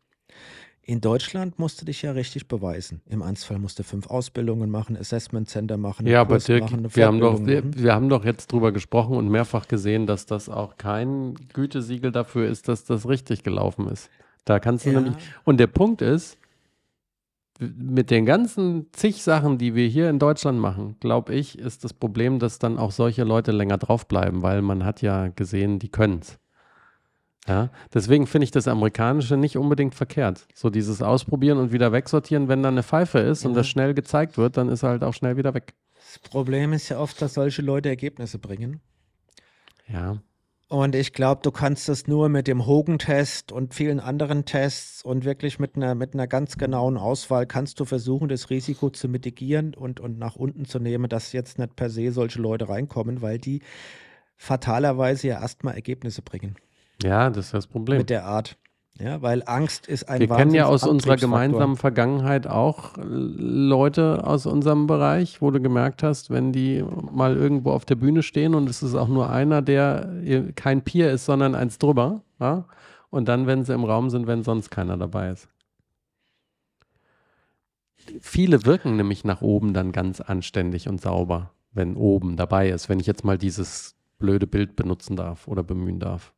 In Deutschland musst du dich ja richtig beweisen. Im Ernstfall musst du fünf Ausbildungen machen, Assessment Center machen, Ja, aber Dirk, machen, wir haben, doch, wir, wir haben doch jetzt drüber gesprochen und mehrfach gesehen, dass das auch kein Gütesiegel dafür ist, dass das richtig gelaufen ist. Da kannst du Ja. nämlich. Und der Punkt ist, mit den ganzen zig Sachen, die wir hier in Deutschland machen, glaube ich, ist das Problem, dass dann auch solche Leute länger draufbleiben, weil man hat ja gesehen, die können es. Ja, deswegen finde ich das Amerikanische nicht unbedingt verkehrt. So dieses Ausprobieren und wieder wegsortieren, wenn da eine Pfeife ist und Ja. das schnell gezeigt wird, dann ist er halt auch schnell wieder weg. Das Problem ist ja oft, dass solche Leute Ergebnisse bringen. Ja. Und ich glaube, du kannst das nur mit dem Hogan-Test und vielen anderen Tests und wirklich mit einer, mit einer ganz genauen Auswahl kannst du versuchen, das Risiko zu mitigieren und, und nach unten zu nehmen, dass jetzt nicht per se solche Leute reinkommen, weil die fatalerweise ja erstmal Ergebnisse bringen Ja, das ist das Problem. mit der Art. Ja, weil Angst ist ein Wir kennen ja aus unserer gemeinsamen Vergangenheit auch äh, Leute aus unserem Bereich, wo du gemerkt hast, wenn die mal irgendwo auf der Bühne stehen und es ist auch nur einer, der kein Peer ist, sondern eins drüber. Ja? Und dann, wenn sie im Raum sind, wenn sonst keiner dabei ist. Viele wirken nämlich nach oben dann ganz anständig und sauber, wenn oben dabei ist, wenn ich jetzt mal dieses blöde Bild benutzen darf oder bemühen darf.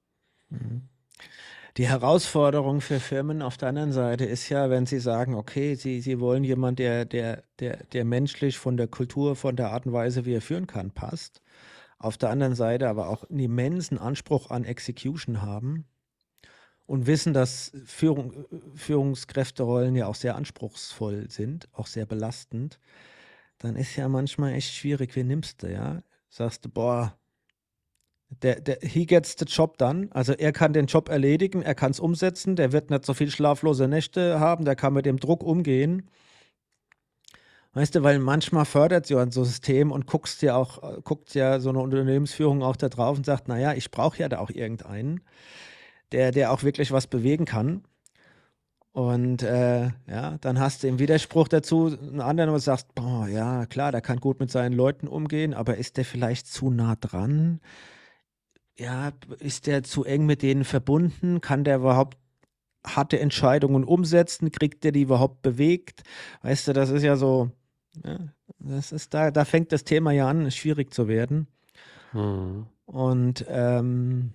Die Herausforderung für Firmen auf der anderen Seite ist ja, wenn sie sagen, okay, sie, sie wollen jemanden, der, der, der, der menschlich von der Kultur, von der Art und Weise, wie er führen kann, passt. Auf der anderen Seite aber auch einen immensen Anspruch an Execution haben und wissen, dass Führung, Führungskräfterollen ja auch sehr anspruchsvoll sind, auch sehr belastend, dann ist ja manchmal echt schwierig, wen nimmst du, ja? Sagst du, boah, der, der, he gets the job done. Also er kann den Job erledigen, er kann es umsetzen, der wird nicht so viel schlaflose Nächte haben, der kann mit dem Druck umgehen. Weißt du, weil manchmal fördert so ein System und guckst ja auch, äh, guckt ja so eine Unternehmensführung auch da drauf und sagt, naja, ich brauche ja da auch irgendeinen, der, der auch wirklich was bewegen kann. Und äh, ja, dann hast du im Widerspruch dazu einen anderen, du sagst, boah, ja, klar, der kann gut mit seinen Leuten umgehen, aber ist der vielleicht zu nah dran? Ja, ist der zu eng mit denen verbunden? Kann der überhaupt harte Entscheidungen umsetzen? Kriegt der die überhaupt bewegt? Weißt du, das ist ja so, ja, das ist da, da fängt das Thema ja an, schwierig zu werden. Hm. Und ähm,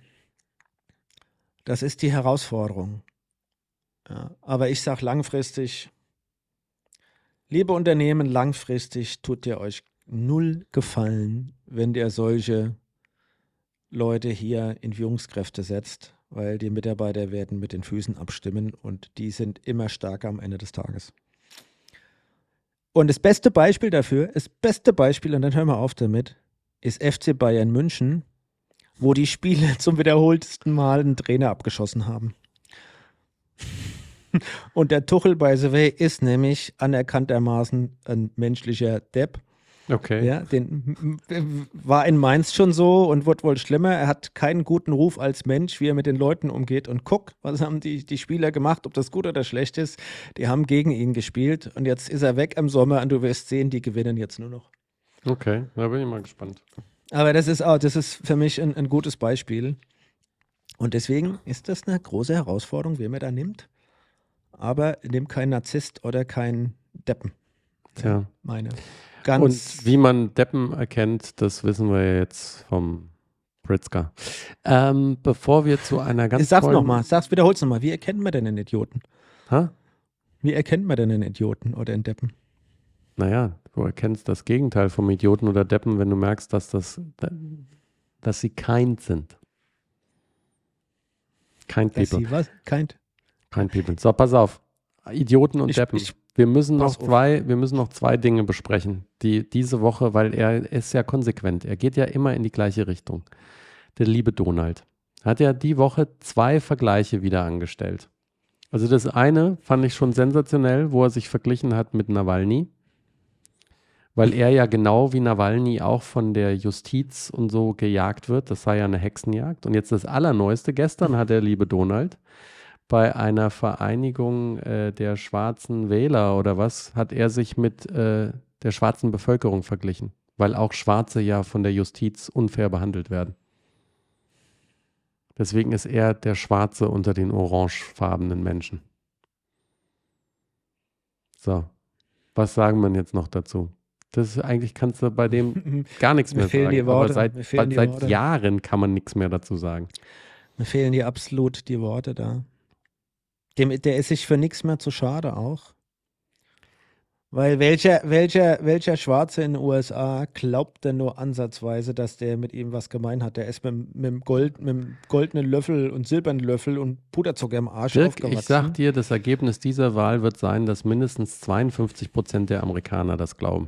das ist die Herausforderung. Ja, aber ich sage langfristig, liebe Unternehmen, langfristig tut ihr euch null Gefallen, wenn ihr solche Leute hier in Führungskräfte setzt, weil die Mitarbeiter werden mit den Füßen abstimmen und die sind immer stärker am Ende des Tages. Und das beste Beispiel dafür, das beste Beispiel, und dann hören wir auf damit, ist FC Bayern München, wo die Spiele zum wiederholtesten Mal einen Trainer abgeschossen haben. Und der Tuchel, by the way, ist nämlich anerkanntermaßen ein menschlicher Depp. Okay. Ja, den war in Mainz schon so und wird wohl schlimmer. Er hat keinen guten Ruf als Mensch, wie er mit den Leuten umgeht. Und guck, was haben die, die Spieler gemacht, ob das gut oder schlecht ist. Die haben gegen ihn gespielt und jetzt ist er weg im Sommer und du wirst sehen, die gewinnen jetzt nur noch. Okay, da bin ich mal gespannt. Aber das ist auch, das ist für mich ein, ein gutes Beispiel. Und deswegen ist das eine große Herausforderung, wen man da nimmt. Aber nimm kein Narzisst oder kein Deppen. Tja. Meine. Ganz Und wie man Deppen erkennt, das wissen wir jetzt vom Pritzker. Ähm, bevor wir zu einer ganz Sag's nochmal, sag's, wiederhol's nochmal. Wie erkennt man denn einen Idioten? Ha? Wie erkennt man denn einen Idioten oder einen Deppen? Naja, du erkennst das Gegenteil vom Idioten oder Deppen, wenn du merkst, dass, das, dass sie kind sind. Kind Dass people. sie was? Kein. Kind people. So, pass auf. Idioten und Ich- Deppen. ich- wir, müssen noch pass auf. zwei, wir müssen noch zwei Dinge besprechen, die diese Woche, weil er ist ja konsequent. Er geht ja immer in die gleiche Richtung. Der liebe Donald hat ja die Woche zwei Vergleiche wieder angestellt. Also das eine fand ich schon sensationell, wo er sich verglichen hat mit Nawalny, weil er ja genau wie Nawalny auch von der Justiz und so gejagt wird. Das sei ja eine Hexenjagd. Und jetzt das Allerneueste. Gestern hat der liebe Donald bei einer Vereinigung äh, der schwarzen Wähler oder was, hat er sich mit äh, der schwarzen Bevölkerung verglichen, weil auch Schwarze ja von der Justiz unfair behandelt werden. Deswegen ist er der Schwarze unter den orangefarbenen Menschen. So, was sagen wir jetzt noch dazu? Das ist eigentlich kannst du bei dem gar nichts mehr sagen. Aber seit, seit. Jahren kann man nichts mehr dazu sagen. Mir fehlen die absolut die Worte da. Dem, der ist sich für nichts mehr zu schade auch. Weil welcher, welcher, welcher Schwarze in den USA glaubt denn nur ansatzweise, dass der mit ihm was gemein hat? Der ist mit, mit, dem Gold, mit dem goldenen Löffel und silbernen Löffel und Puderzucker im Arsch Dirk, aufgewachsen. ich sag dir, das Ergebnis dieser Wahl wird sein, dass mindestens 52 Prozent der Amerikaner das glauben.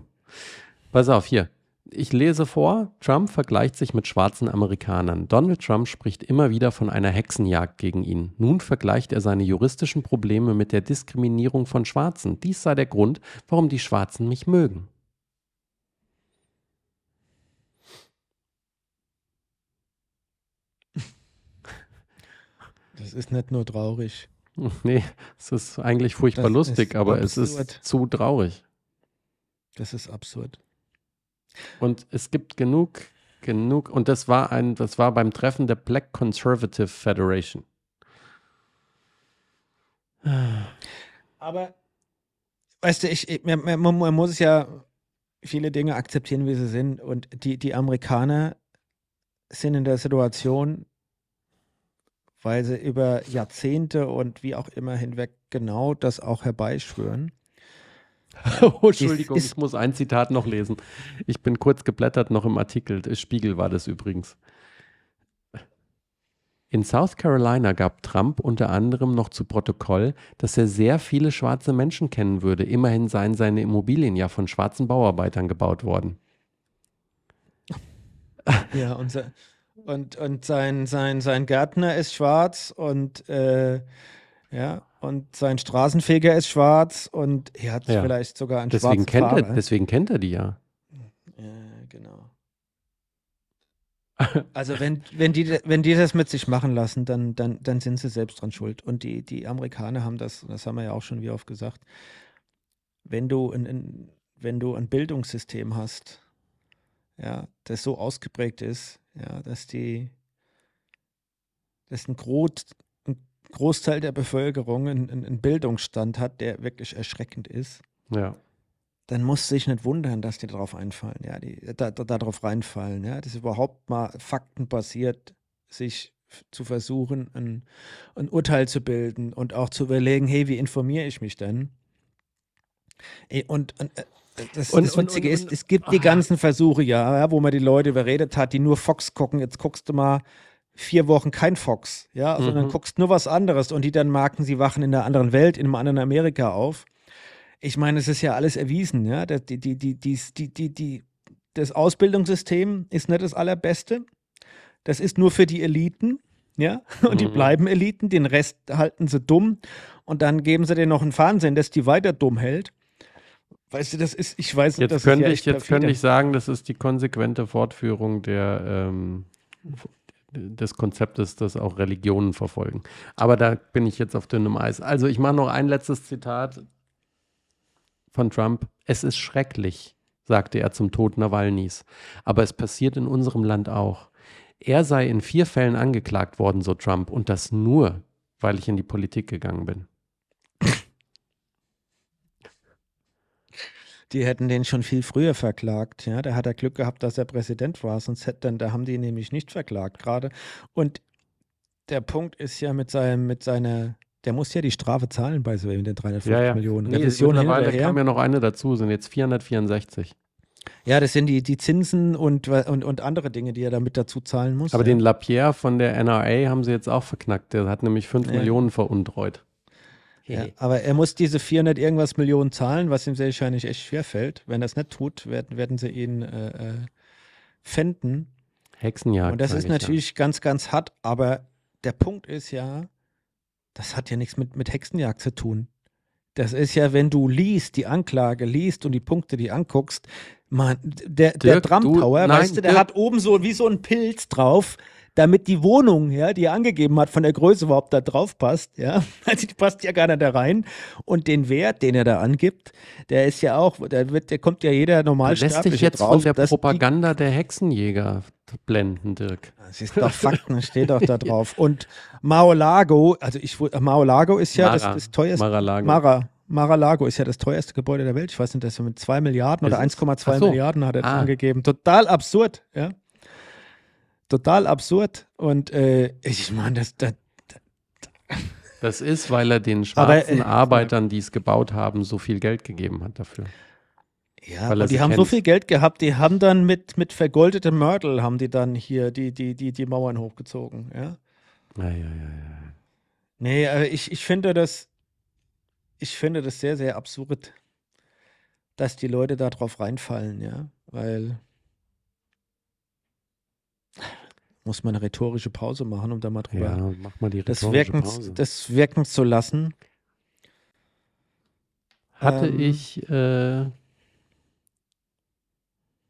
Pass auf, hier. Ich lese vor, Trump vergleicht sich mit schwarzen Amerikanern. Donald Trump spricht immer wieder von einer Hexenjagd gegen ihn. Nun vergleicht er seine juristischen Probleme mit der Diskriminierung von Schwarzen. Dies sei der Grund, warum die Schwarzen mich mögen. Das ist nicht nur traurig. Nee, es ist eigentlich furchtbar Das lustig, ist aber es absurd. ist zu traurig. Das ist absurd. Und es gibt genug, genug, und das war ein, das war beim Treffen der Black Conservative Federation. Aber, weißt du, ich, man, man, man muss ja viele Dinge akzeptieren, wie sie sind. Und die, die Amerikaner sind in der Situation, weil sie über Jahrzehnte und wie auch immer hinweg genau das auch herbeischwören. Oh, Entschuldigung, ist- ich muss ein Zitat noch lesen. Ich bin kurz geblättert noch im Artikel. Der Spiegel war das übrigens. In South Carolina gab Trump unter anderem noch zu Protokoll, dass er sehr viele schwarze Menschen kennen würde. Immerhin seien seine Immobilien ja von schwarzen Bauarbeitern gebaut worden. Ja, und, se- und, und sein, sein, sein Gärtner ist schwarz und äh, ja, und sein Straßenfeger ist schwarz und er hat Ja. vielleicht sogar einen Deswegen schwarzen kennt, er, deswegen kennt er die ja. Ja, genau. Also wenn, wenn, die, wenn die das mit sich machen lassen, dann, dann, dann sind sie selbst dran schuld. Und die, die Amerikaner haben das, das haben wir ja auch schon wie oft gesagt, wenn du ein, ein, wenn du ein Bildungssystem hast, ja, das so ausgeprägt ist, ja, dass die, dass ein, ein Großteil der Bevölkerung einen, einen Bildungsstand hat, der wirklich erschreckend ist, Ja. dann muss sich nicht wundern, dass die darauf einfallen, ja, die da, da, darauf reinfallen, ja, das überhaupt mal faktenbasiert sich zu versuchen, ein, ein Urteil zu bilden und auch zu überlegen, hey, wie informiere ich mich denn? Und, und äh, das, Und- das und- Witzige und- ist, es gibt die ganzen Versuche, ja, wo man die Leute überredet hat, die nur Fox gucken, jetzt guckst du mal vier Wochen kein Fox, ja, sondern Mhm. guckst nur was anderes und die dann merken, sie wachen in einer anderen Welt, in einem anderen Amerika auf. Ich meine, es ist ja alles erwiesen, ja. Das, die, die, die, die, die, die, die, das Ausbildungssystem ist nicht das allerbeste. Das ist nur für die Eliten, ja. Und die Mhm. bleiben Eliten, den Rest halten sie dumm. Und dann geben sie denen noch ein Fernsehen, das die weiter dumm hält. Weißt du, das ist, ich weiß nicht, Jetzt das könnte ist ja ich, jetzt perfide. könnte ich sagen, das ist die konsequente Fortführung der, ähm, des Konzeptes, das auch Religionen verfolgen. Aber da bin ich jetzt auf dünnem Eis. Also ich mache noch ein letztes Zitat von Trump. Es ist schrecklich, sagte er zum Tod Nawalnys. Aber es passiert in unserem Land auch. Er sei in vier Fällen angeklagt worden, so Trump, und das nur, weil ich in die Politik gegangen bin. Die hätten den schon viel früher verklagt. Ja, da hat er Glück gehabt, dass er Präsident war, sonst hätten, da haben die ihn nämlich nicht verklagt gerade. Und der Punkt ist ja mit seinem, mit seiner, der muss ja die Strafe zahlen bei so mit den 350 Millionen. Nee, Revision mittlerweile hinterher. kam ja noch eine dazu, sind jetzt 464. Ja, das sind die, die Zinsen und, und, und andere Dinge, die er damit dazu zahlen muss. Aber ja. den Lapierre von der NRA haben sie jetzt auch verknackt. Der hat nämlich 5 Ja. Millionen veruntreut. Ja, aber er muss diese 400 irgendwas Millionen zahlen, was ihm sehr wahrscheinlich echt schwer fällt. Wenn er es nicht tut, werden, werden sie ihn äh, äh, fänden. Hexenjagd. Und das ist ich natürlich ganz, ganz hart, aber der Punkt ist ja, das hat ja nichts mit, mit Hexenjagd zu tun. Das ist ja, wenn du liest, die Anklage liest und die Punkte, die anguckst, man, der, der Dirk, du- Tower, nein, weißt du, der Dirk. hat oben so wie so ein Pilz drauf, damit die Wohnung, ja, die er angegeben hat, von der Größe überhaupt da drauf passt, ja. Also die passt ja gar nicht da rein. Und den Wert, den er da angibt, der ist ja auch, der wird, der kommt ja jeder normal lässt dich jetzt drauf, von der dass Propaganda der Hexenjäger blenden, Dirk. Das ist doch Fakten, steht doch da drauf. Und Mar-a-Lago, also ich Mar-a-Lago ist ja das, Mara. das teuerste. Mar-a-Lago. Mara, Mar-a-Lago ist ja das teuerste Gebäude der Welt. Ich weiß nicht, das ist mit 2 Milliarden oder Ist es? 1,2 Ach so. Milliarden hat er Ah. angegeben. Total absurd, ja. Total absurd. Und äh, ich meine, das, das, Das ist, weil er den Aber, schwarzen äh, Arbeitern, die es gebaut haben, so viel Geld gegeben hat dafür. ja, Weil aber die haben so kennt. viel Geld gehabt, die haben dann mit, mit vergoldetem Mörtel haben die dann hier die, die, die, die Mauern hochgezogen, ja. Ja, ja, ja, ja. Nee, äh, ich, ich finde das, ich finde das sehr, sehr absurd, dass die Leute da drauf reinfallen, ja, weil muss man eine rhetorische Pause machen, um da mal drüber Ja, mach mal die das, wirken, Pause. das wirken zu lassen. Hatte ähm, ich, äh,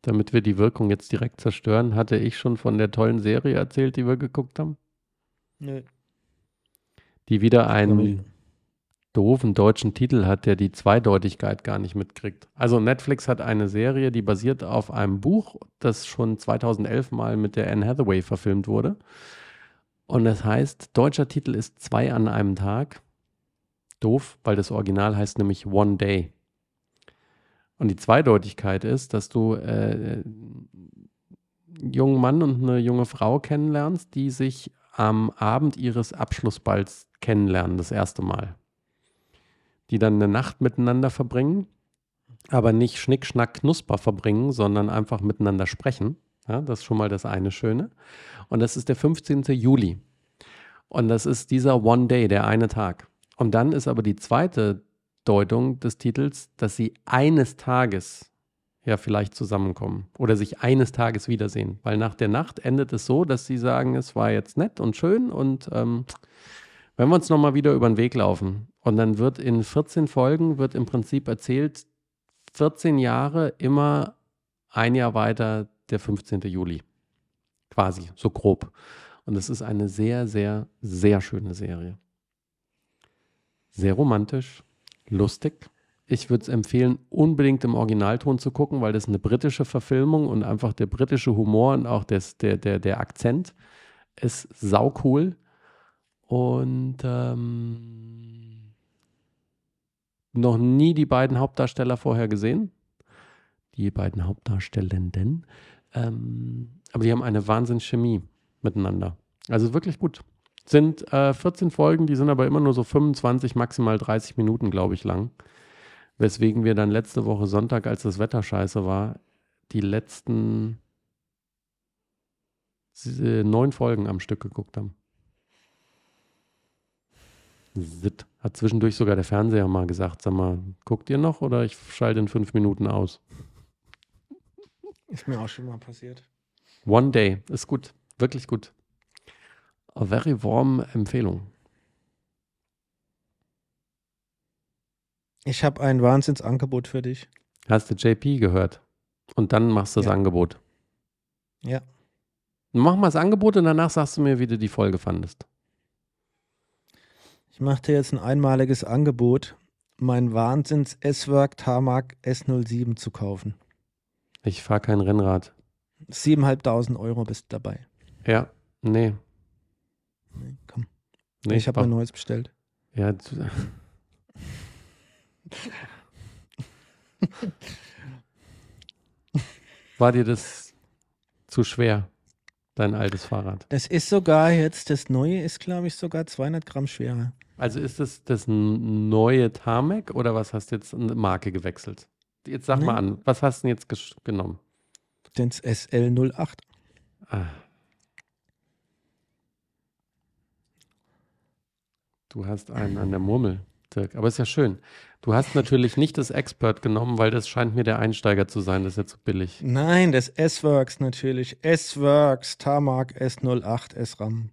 damit wir die Wirkung jetzt direkt zerstören, hatte ich schon von der tollen Serie erzählt, die wir geguckt haben? Nö. Die wieder einen. Doofen deutschen Titel hat, der die Zweideutigkeit gar nicht mitkriegt. Also Netflix hat eine Serie, die basiert auf einem Buch, das schon 2011 mal mit der Anne Hathaway verfilmt wurde. Und das heißt, deutscher Titel ist Zwei an einem Tag. Doof, weil das Original heißt nämlich One Day. Und die Zweideutigkeit ist, dass du äh, einen jungen Mann und eine junge Frau kennenlernst, die sich am Abend ihres Abschlussballs kennenlernen, das erste Mal. Die dann eine Nacht miteinander verbringen, aber nicht Schnick, Schnack, Knusper verbringen, sondern einfach miteinander sprechen. Ja, das ist schon mal das eine Schöne. Und das ist der 15. Juli. Und das ist dieser One Day, der eine Tag. Und dann ist aber die zweite Deutung des Titels, dass sie eines Tages ja vielleicht zusammenkommen oder sich eines Tages wiedersehen. Weil nach der Nacht endet es so, dass sie sagen, es war jetzt nett und schön und ähm, wenn wir uns nochmal wieder über den Weg laufen und dann wird in 14 Folgen, wird im Prinzip erzählt, 14 Jahre immer ein Jahr weiter der 15. Juli. Quasi, so grob. Und es ist eine sehr, sehr, sehr schöne Serie. Sehr romantisch, lustig. Ich würde es empfehlen, unbedingt im Originalton zu gucken, weil das eine britische Verfilmung und einfach der britische Humor und auch das, der, der, der Akzent ist saucool. Und ähm, noch nie die beiden Hauptdarsteller vorher gesehen. Die beiden Hauptdarstellenden. Ähm, aber die haben eine Wahnsinnschemie miteinander. Also wirklich gut. Sind äh, 14 Folgen, die sind aber immer nur so 25, maximal 30 Minuten, glaube ich, lang. Weswegen wir dann letzte Woche Sonntag, als das Wetter scheiße war, die letzten äh, neun Folgen am Stück geguckt haben. Sitt. Hat zwischendurch sogar der Fernseher mal gesagt, sag mal, guckt ihr noch oder ich schalte in fünf Minuten aus. Ist mir auch schon mal passiert. One Day ist gut, wirklich gut. A very warm Empfehlung. Ich habe ein Wahnsinnsangebot für dich. Hast du JP gehört? Und dann machst du das Ja. Angebot. Ja. Mach mal das Angebot und danach sagst du mir, wie du die Folge fandest. Ich mache dir jetzt ein einmaliges Angebot, mein Wahnsinns S-Work Tarmac S07 zu kaufen. Ich fahre kein Rennrad. 7.500 Euro bist du dabei. Ja, nee. Nee, komm. nee ich habe ein neues bestellt. Ja, War dir das zu schwer, dein altes Fahrrad? Das ist sogar jetzt, das neue ist, glaube ich, sogar 200 Gramm schwerer. Also ist es das n- neue Tarmac oder was hast du jetzt eine Marke gewechselt? Jetzt sag mal Nee. an, was hast du denn jetzt genommen? Das SL08. Ah. Du hast einen an der Murmel, Dirk. Aber ist ja schön. Du hast natürlich nicht das Expert genommen, weil das scheint mir der Einsteiger zu sein. Das ist ja zu billig. Nein, das S-Works natürlich. S-Works Tarmac S08 SRAM.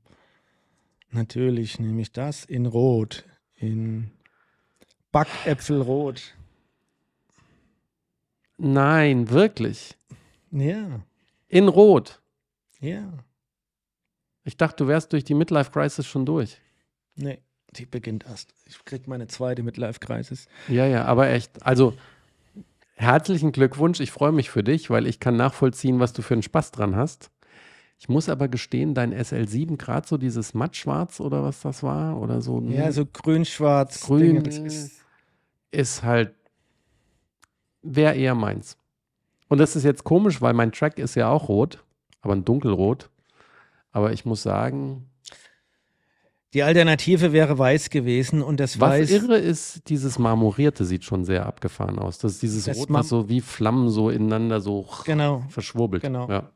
Natürlich nehme ich das in Rot. In Backäpfelrot. Nein, wirklich. Ja, In Rot. ja. Ich dachte, du wärst durch die Midlife Crisis schon durch. Nee, die beginnt erst. Ich krieg meine zweite Midlife-Crisis. Ja, ja, aber echt. Also herzlichen Glückwunsch. Ich freue mich für dich, weil ich kann nachvollziehen, was du für einen Spaß dran hast. Ich muss aber gestehen, dein SL7, gerade so dieses Mattschwarz oder was das war, oder so. Ja, so grün-schwarz. Grün. Das ist, ist halt, wäre eher meins. Und das ist jetzt komisch, weil mein Track ist ja auch rot, aber ein dunkelrot. Aber ich muss sagen, Die Alternative wäre weiß gewesen und das was Weiß. irre ist, dieses Marmorierte sieht schon sehr abgefahren aus. Das ist dieses Das Rot, was so wie Flammen so ineinander so Genau. verschwurbelt. Genau. Ja.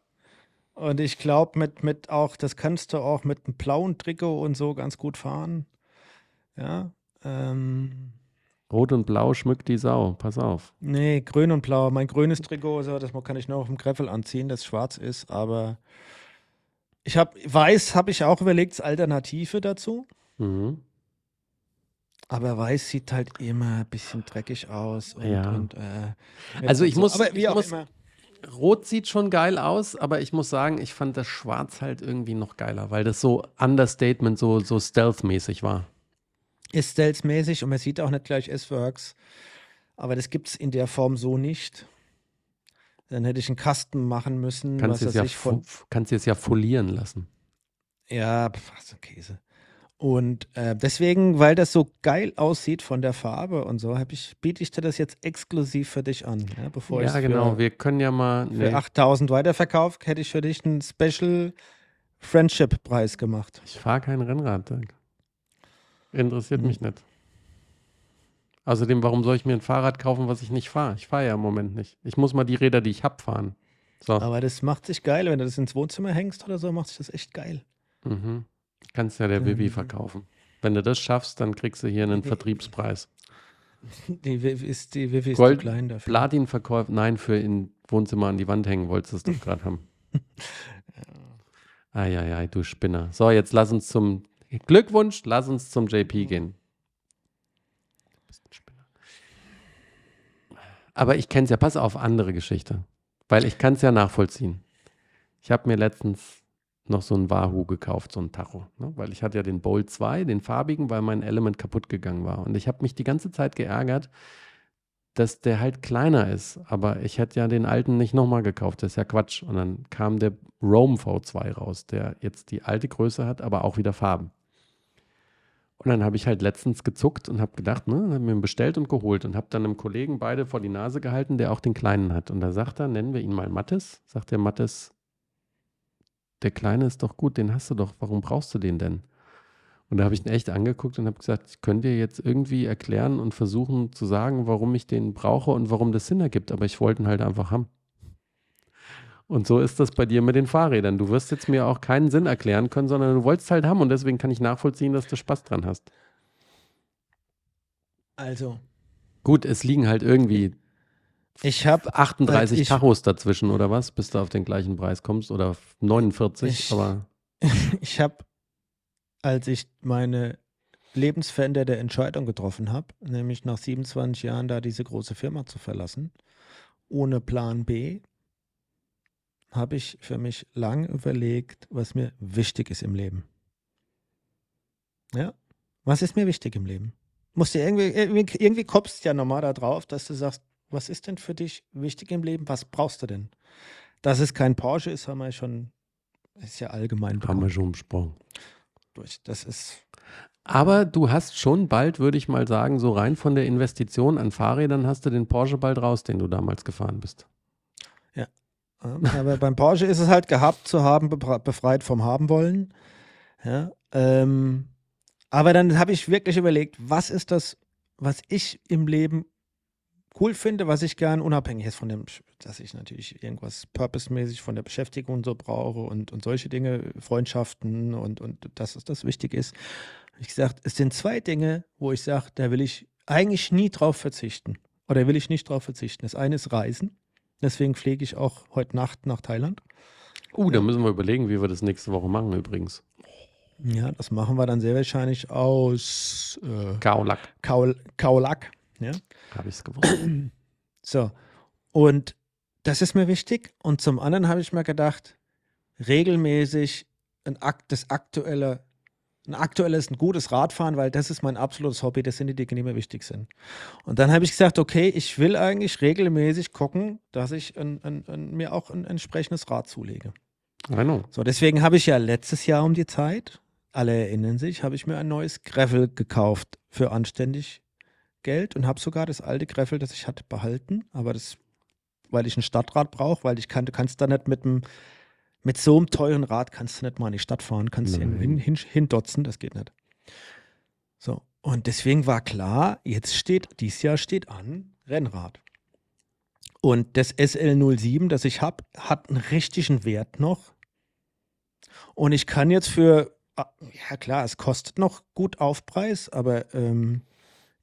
Und ich glaube, mit, mit auch, das kannst du auch mit einem blauen Trikot und so ganz gut fahren. Ja. Ähm, Rot und Blau schmückt die Sau. Pass auf. nee, grün und blau. Mein grünes Trikot, so, das kann ich noch auf dem Greffel anziehen, das schwarz ist, aber ich habe, weiß habe ich auch überlegt, als Alternative dazu. Mhm. Aber weiß sieht halt immer ein bisschen dreckig aus. Und, Ja. und, äh, Also ich muss- aber wie ich auch muss- immer. Rot sieht schon geil aus, aber ich muss sagen, ich fand das Schwarz halt irgendwie noch geiler, weil das so Understatement, so, so Stealth-mäßig war. Ist stealth-mäßig und man sieht auch nicht gleich S-Works. Aber das gibt es in der Form so nicht. Dann hätte ich einen Kasten machen müssen, Kannst du es ja, von. kannst es ja folieren lassen. Ja, was ein Käse. Und äh, deswegen, weil das so geil aussieht von der Farbe und so, ich, biete ich dir das jetzt exklusiv für dich an. Ja, bevor ich ja, genau. für, Wir können ja mal. für Nee, 8000 weiterverkauft, hätte ich für dich einen Special Friendship-Preis gemacht. ich fahre kein Rennrad. Dirk. Interessiert Hm. mich nicht. Außerdem, warum soll ich mir ein Fahrrad kaufen, was ich nicht fahre? Ich fahre ja im Moment nicht. Ich muss mal die Räder, die ich habe, fahren. So. Aber das macht sich geil, wenn du das ins Wohnzimmer hängst oder so, macht sich das echt geil. Mhm. Kannst ja der Vivi Ähm. verkaufen. Wenn du das schaffst, dann kriegst du hier einen Vertriebspreis. Die Wifi ist, die Wifi ist Gold- zu klein dafür. Platinverkäufer, nein, für in Wohnzimmer an die Wand hängen wolltest du es doch gerade haben. Eieiei, du Spinner. So, jetzt lass uns zum Glückwunsch, lass uns zum JP gehen. Du bist ein Spinner. Aber ich kenne es ja, pass auf, andere Geschichte. Weil ich kann es ja nachvollziehen. Ich habe mir letztens noch so ein Wahoo gekauft, so ein Tacho. Ne? Weil ich hatte ja den Bowl 2, den farbigen, weil mein Element kaputt gegangen war. Und ich habe mich die ganze Zeit geärgert, dass der halt kleiner ist. Aber ich hätte ja den alten nicht nochmal gekauft. Das ist ja Quatsch. Und dann kam der Rome V2 raus, der jetzt die alte Größe hat, aber auch wieder Farben. Und dann habe ich halt letztens gezuckt und habe gedacht, ne, habe mir ihn bestellt und geholt und habe dann einem Kollegen beide vor die Nase gehalten, der auch den kleinen hat. Und da sagt er, nennen wir ihn mal Mattes. Sagt der Mattes, der Kleine ist doch gut, den hast du doch, warum brauchst du den denn? Und da habe ich ihn echt angeguckt und habe gesagt, ich könnte dir jetzt irgendwie erklären und versuchen zu sagen, warum ich den brauche und warum das Sinn ergibt, aber ich wollte ihn halt einfach haben. Und so ist das bei dir mit den Fahrrädern. Du wirst jetzt mir auch keinen Sinn erklären können, sondern du wolltest halt haben und deswegen kann ich nachvollziehen, dass du Spaß dran hast. Also, Gut, es liegen halt irgendwie ich habe 38 Äh, ich- Tachos dazwischen oder was, bis du auf den gleichen Preis kommst oder 49, Ich- aber ich habe, als ich meine lebensveränderte Entscheidung getroffen habe, nämlich nach 27 Jahren da diese große Firma zu verlassen, ohne Plan B, habe ich für mich lang überlegt, was mir wichtig ist im Leben. Ja, was ist mir wichtig im Leben? Musst du irgendwie, irgendwie, irgendwie kommst du ja normal da drauf, dass du sagst, was ist denn für dich wichtig im Leben? Was brauchst du denn? Dass es kein Porsche ist, haben wir schon, ist ja allgemein haben bekannt wir schon besprochen. durch. Das ist Aber du hast schon bald, würde ich mal sagen, so rein von der Investition an Fahrrädern hast du den Porsche bald raus, den du damals gefahren bist. Ja, aber beim Porsche ist es halt gehabt zu haben, befre- befreit vom haben wollen. Ja, ähm, aber dann habe ich wirklich überlegt, was ist das, was ich im Leben cool finde, was ich gern unabhängig ist von dem, dass ich natürlich irgendwas purpose-mäßig von der Beschäftigung und so brauche und, und solche Dinge, Freundschaften und, und dass es das wichtig ist. Ich gesagt, es sind zwei Dinge, wo ich sage, da will ich eigentlich nie drauf verzichten. Oder will ich nicht drauf verzichten. Das eine ist Reisen. Deswegen fliege ich auch heute Nacht nach Thailand. Uh, da müssen wir überlegen, wie wir das nächste Woche machen übrigens. Ja, das machen wir dann sehr wahrscheinlich aus äh, Kaolak, Kaul Kaulak. Ja. habe ich es gewusst. So. Und das ist mir wichtig. Und zum anderen habe ich mir gedacht, regelmäßig ein Akt, das aktuelle, ein aktuelles, ein gutes Radfahren, weil das ist mein absolutes Hobby, das sind die Dinge, die mir wichtig sind. Und dann habe ich gesagt, okay, ich will eigentlich regelmäßig gucken, dass ich ein, ein, ein, mir auch ein entsprechendes Rad zulege. I know. So, deswegen habe ich ja letztes Jahr um die Zeit, alle erinnern sich, habe ich mir ein neues Gravel gekauft für anständig Geld und habe sogar das alte Greffel, das ich hatte, behalten. Aber das, weil ich ein Stadtrad brauche, weil ich kann, du kannst da nicht mit dem mit so einem teuren Rad kannst du nicht mal in die Stadt fahren, kannst du hin, hin, hin, hindotzen, das geht nicht. So, und deswegen war klar, jetzt steht, dieses Jahr steht an, Rennrad. Und das SL07, das ich habe, hat einen richtigen Wert noch. Und ich kann jetzt für, ah, ja klar, es kostet noch gut Aufpreis, aber ähm,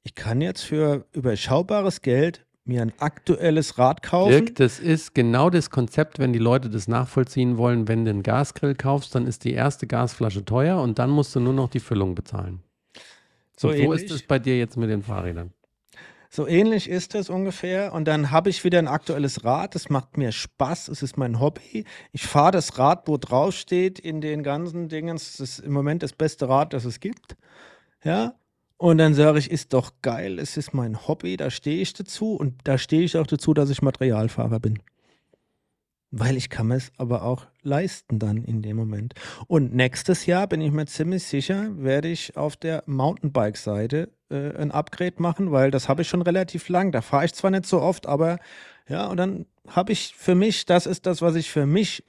ich kann jetzt für überschaubares Geld mir ein aktuelles Rad kaufen. Dirk, das ist genau das Konzept, wenn die Leute das nachvollziehen wollen. Wenn du einen Gasgrill kaufst, dann ist die erste Gasflasche teuer und dann musst du nur noch die Füllung bezahlen. So, so ist es bei dir jetzt mit den Fahrrädern. So ähnlich ist es ungefähr. Und dann habe ich wieder ein aktuelles Rad. Das macht mir Spaß. Es ist mein Hobby. Ich fahre das Rad, wo drauf steht in den ganzen Dingen. Es ist im Moment das beste Rad, das es gibt. Ja. Und dann sage ich, ist doch geil. Es ist mein Hobby. Da stehe ich dazu. Und da stehe ich auch dazu, dass ich Materialfahrer bin. Weil ich kann es aber auch leisten dann in dem Moment. Und nächstes Jahr bin ich mir ziemlich sicher, werde ich auf der Mountainbike-Seite äh, ein Upgrade machen, weil das habe ich schon relativ lang. Da fahre ich zwar nicht so oft, aber ja, und dann habe ich für mich, das ist das, was ich für mich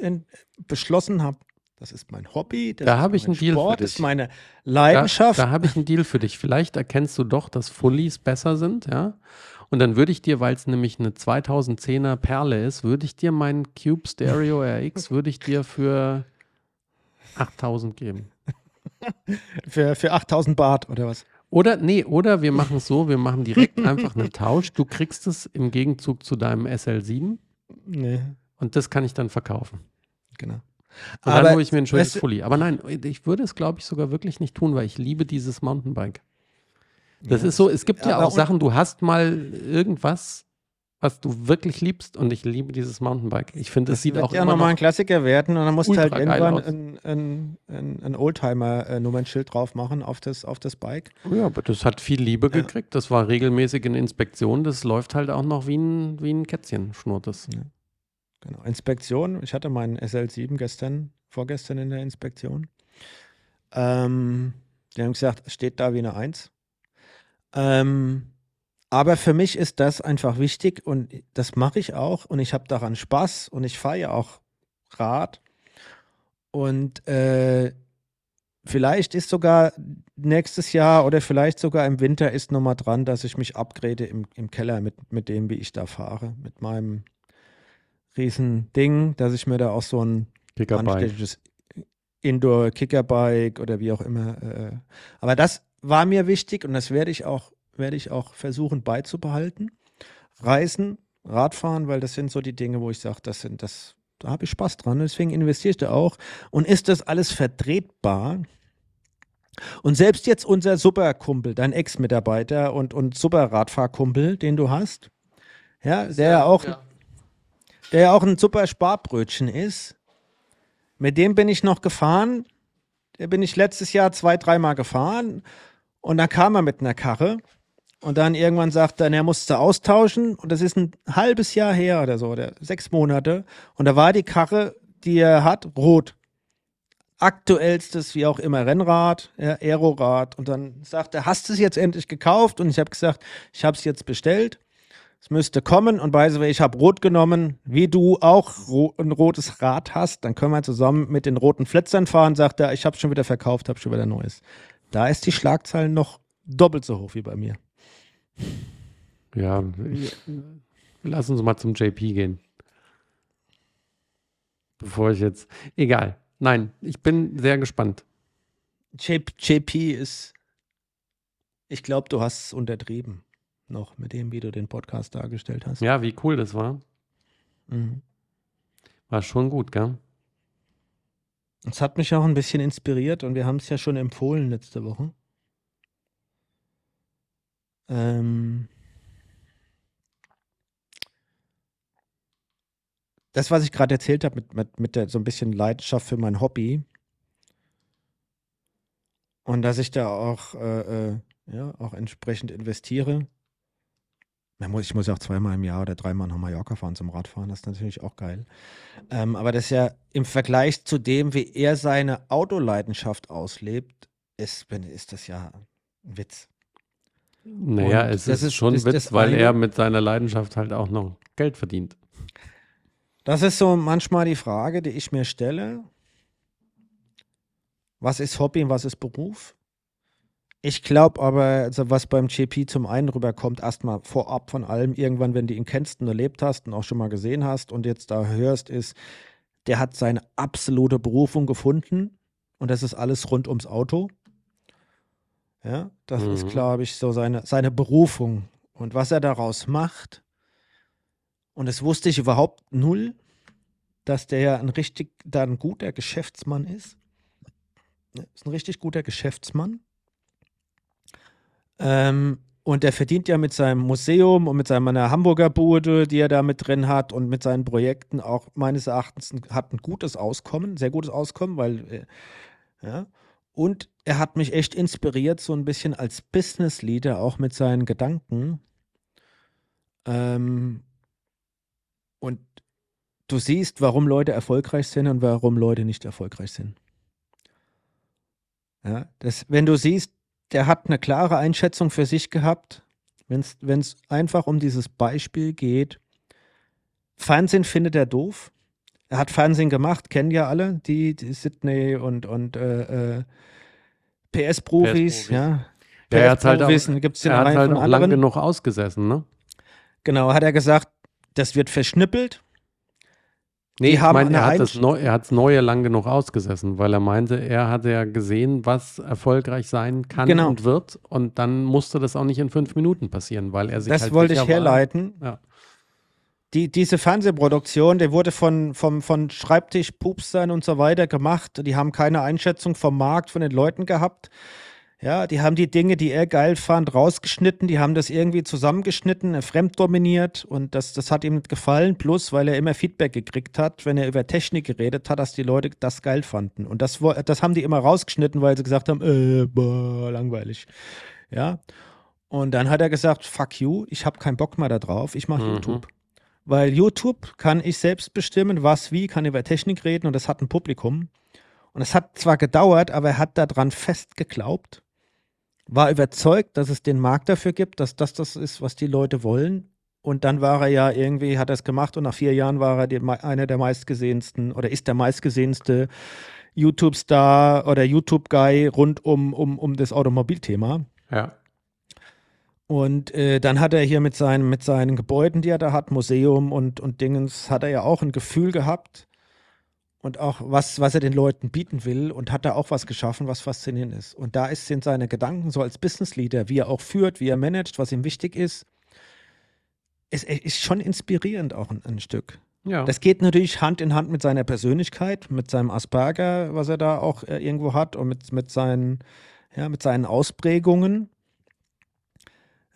beschlossen habe. Das ist mein Hobby, das da habe ich einen Deal Sport, für dich. das ist meine Leidenschaft. Da, da habe ich einen Deal für dich. Vielleicht erkennst du doch, dass Fullies besser sind, ja. Und dann würde ich dir, weil es nämlich eine 2010er Perle ist, würde ich dir meinen Cube Stereo RX, würde ich dir für 8000 geben. für, für 8000 Bart oder was? Oder, nee, oder wir machen es so, wir machen direkt einfach einen Tausch. Du kriegst es im Gegenzug zu deinem SL7. Nee. Und das kann ich dann verkaufen. Genau. Und Aber dann hole ich mir ein schönes Fully. Aber nein, ich würde es, glaube ich, sogar wirklich nicht tun, weil ich liebe dieses Mountainbike. Das ja. ist so, es gibt ja, auch Sachen, du hast mal irgendwas, was du wirklich liebst und ich liebe dieses Mountainbike. Ich finde, es sieht auch ja immer nochmal ein Klassiker werden und dann musst du halt irgendwann ein, ein, ein, ein Oldtimer-Nummernschild drauf machen auf das, auf das Bike. Ja, aber das hat viel Liebe ja. gekriegt. Das war regelmäßig in Inspektion. Das läuft halt auch noch wie ein, wie ein Kätzchen, schnurrt es. Ja. Genau. Inspektion. Ich hatte meinen SL7 gestern, vorgestern in der Inspektion. Ähm, die haben gesagt, steht da wie eine 1. Ähm, aber für mich ist das einfach wichtig und das mache ich auch und ich habe daran Spaß und ich fahre ja auch Rad. Und äh, vielleicht ist sogar nächstes Jahr oder vielleicht sogar im Winter ist nochmal dran, dass ich mich upgrade im, im Keller mit, mit dem, wie ich da fahre. Mit meinem riesen Ding, dass ich mir da auch so ein anständiges Indoor-Kickerbike oder wie auch immer. Äh, aber das war mir wichtig und das werde ich auch, werde ich auch versuchen beizubehalten. Reisen, Radfahren, weil das sind so die Dinge, wo ich sage, das sind das, da habe ich Spaß dran. Deswegen investiere ich da auch. Und ist das alles vertretbar? Und selbst jetzt unser Superkumpel, dein Ex-Mitarbeiter und, und Superradfahrkumpel, den du hast, ja, der ja auch, ja. Der ja auch ein super Sparbrötchen ist, mit dem bin ich noch gefahren. Der bin ich letztes Jahr zwei, dreimal gefahren und dann kam er mit einer Karre und dann irgendwann sagt er, er musste austauschen und das ist ein halbes Jahr her oder so, oder sechs Monate. Und da war die Karre, die er hat, rot. Aktuellstes, wie auch immer, Rennrad, ja, Aerorad. Und dann sagt er, hast du es jetzt endlich gekauft? Und ich habe gesagt, ich habe es jetzt bestellt. Es müsste kommen und by the way, ich habe rot genommen, wie du auch ro ein rotes Rad hast. Dann können wir zusammen mit den roten Flitzern fahren. Sagt er, ich habe schon wieder verkauft, habe schon wieder neues. Da ist die Schlagzahl noch doppelt so hoch wie bei mir. Ja, lass uns mal zum JP gehen. Bevor ich jetzt. Egal. Nein, ich bin sehr gespannt. JP ist. Ich glaube, du hast es untertrieben. Noch mit dem, wie du den Podcast dargestellt hast. Ja, wie cool das war. Mhm. War schon gut, gell? Es hat mich auch ein bisschen inspiriert und wir haben es ja schon empfohlen letzte Woche. Ähm das, was ich gerade erzählt habe, mit, mit, mit der, so ein bisschen Leidenschaft für mein Hobby und dass ich da auch, äh, äh, ja, auch entsprechend investiere, ich muss ja auch zweimal im Jahr oder dreimal nach Mallorca fahren zum Radfahren, das ist natürlich auch geil. Ähm, aber das ist ja im Vergleich zu dem, wie er seine Autoleidenschaft auslebt, ist, ist das ja ein Witz. Naja, Und es ist, ist- schon das- Witz, weil eine- er mit seiner Leidenschaft halt auch noch Geld verdient. Das ist so manchmal die Frage, die ich mir stelle. Was ist Hobby und was ist Beruf? Ich glaube aber, also was beim JP zum einen rüberkommt, erstmal vorab von allem, irgendwann, wenn du ihn kennst und erlebt hast und auch schon mal gesehen hast und jetzt da hörst, ist, der hat seine absolute Berufung gefunden und das ist alles rund ums Auto. Ja, das ist, Mhm. glaube ich, so seine, seine Berufung und was er daraus macht. Und das wusste ich überhaupt null, dass der ja ein richtig, da ein guter Geschäftsmann ist. Ist ein richtig guter Geschäftsmann. Ähm, und der verdient ja mit seinem Museum und mit seiner Hamburger Bude, die er da mit drin hat und mit seinen Projekten auch meines Erachtens ein, hat ein gutes Auskommen, sehr gutes Auskommen, weil äh, ja. Und er hat mich echt inspiriert, so ein bisschen als Business Leader, auch mit seinen Gedanken. Ähm, und du siehst, warum Leute erfolgreich sind und warum Leute nicht erfolgreich sind. Ja, das, wenn du siehst, der hat eine klare Einschätzung für sich gehabt, wenn es einfach um dieses Beispiel geht. Fernsehen findet er doof. Er hat Fernsehen gemacht, kennen ja alle, die, die Sydney und, und äh, äh, PS-Profis, PS-Profis. ja. Ja, er hat halt auch, gibt's er hat halt auch lang genug ausgesessen, ne? Genau, hat er gesagt, das wird verschnippelt. Nee, ich haben meine, eine er hat das Einsch- Neu, Neue lang genug ausgesessen, weil er meinte, er hatte ja gesehen, was erfolgreich sein kann Genau. und wird. Und dann musste das auch nicht in fünf Minuten passieren, weil er sich Das halt wollte ich herleiten. Ja. Die, diese Fernsehproduktion, die wurde von, vom, von Schreibtischpupsern und so weiter gemacht. Die haben keine Einschätzung vom Markt, von den Leuten gehabt. Ja, die haben die Dinge, die er geil fand, rausgeschnitten. Die haben das irgendwie zusammengeschnitten, äh, fremddominiert. Und das, das hat ihm nicht gefallen. Plus, weil er immer Feedback gekriegt hat, wenn er über Technik geredet hat, dass die Leute das geil fanden. Und das, das haben die immer rausgeschnitten, weil sie gesagt haben, äh, boah, langweilig. Ja. Und dann hat er gesagt, fuck you, ich habe keinen Bock mehr da drauf, ich mache Mhm. YouTube. Weil YouTube kann ich selbst bestimmen, was, wie, kann über Technik reden und das hat ein Publikum. Und es hat zwar gedauert, aber er hat daran fest geglaubt, war überzeugt, dass es den Markt dafür gibt, dass das das ist, was die Leute wollen. Und dann war er ja irgendwie, hat er es gemacht und nach vier Jahren war er die, einer der meistgesehensten oder ist der meistgesehenste YouTube-Star oder YouTube-Guy rund um, um, um das Automobilthema. Ja. Und äh, dann hat er hier mit seinen, mit seinen Gebäuden, die er da hat, Museum und, und Dingens, hat er ja auch ein Gefühl gehabt und auch was, was er den Leuten bieten will und hat da auch was geschaffen, was faszinierend ist. Und da ist, sind seine Gedanken so als Business Leader, wie er auch führt, wie er managt, was ihm wichtig ist, ist, ist schon inspirierend auch ein, ein Stück. Ja. Das geht natürlich Hand in Hand mit seiner Persönlichkeit, mit seinem Asperger, was er da auch äh, irgendwo hat und mit, mit, seinen, ja, mit seinen Ausprägungen.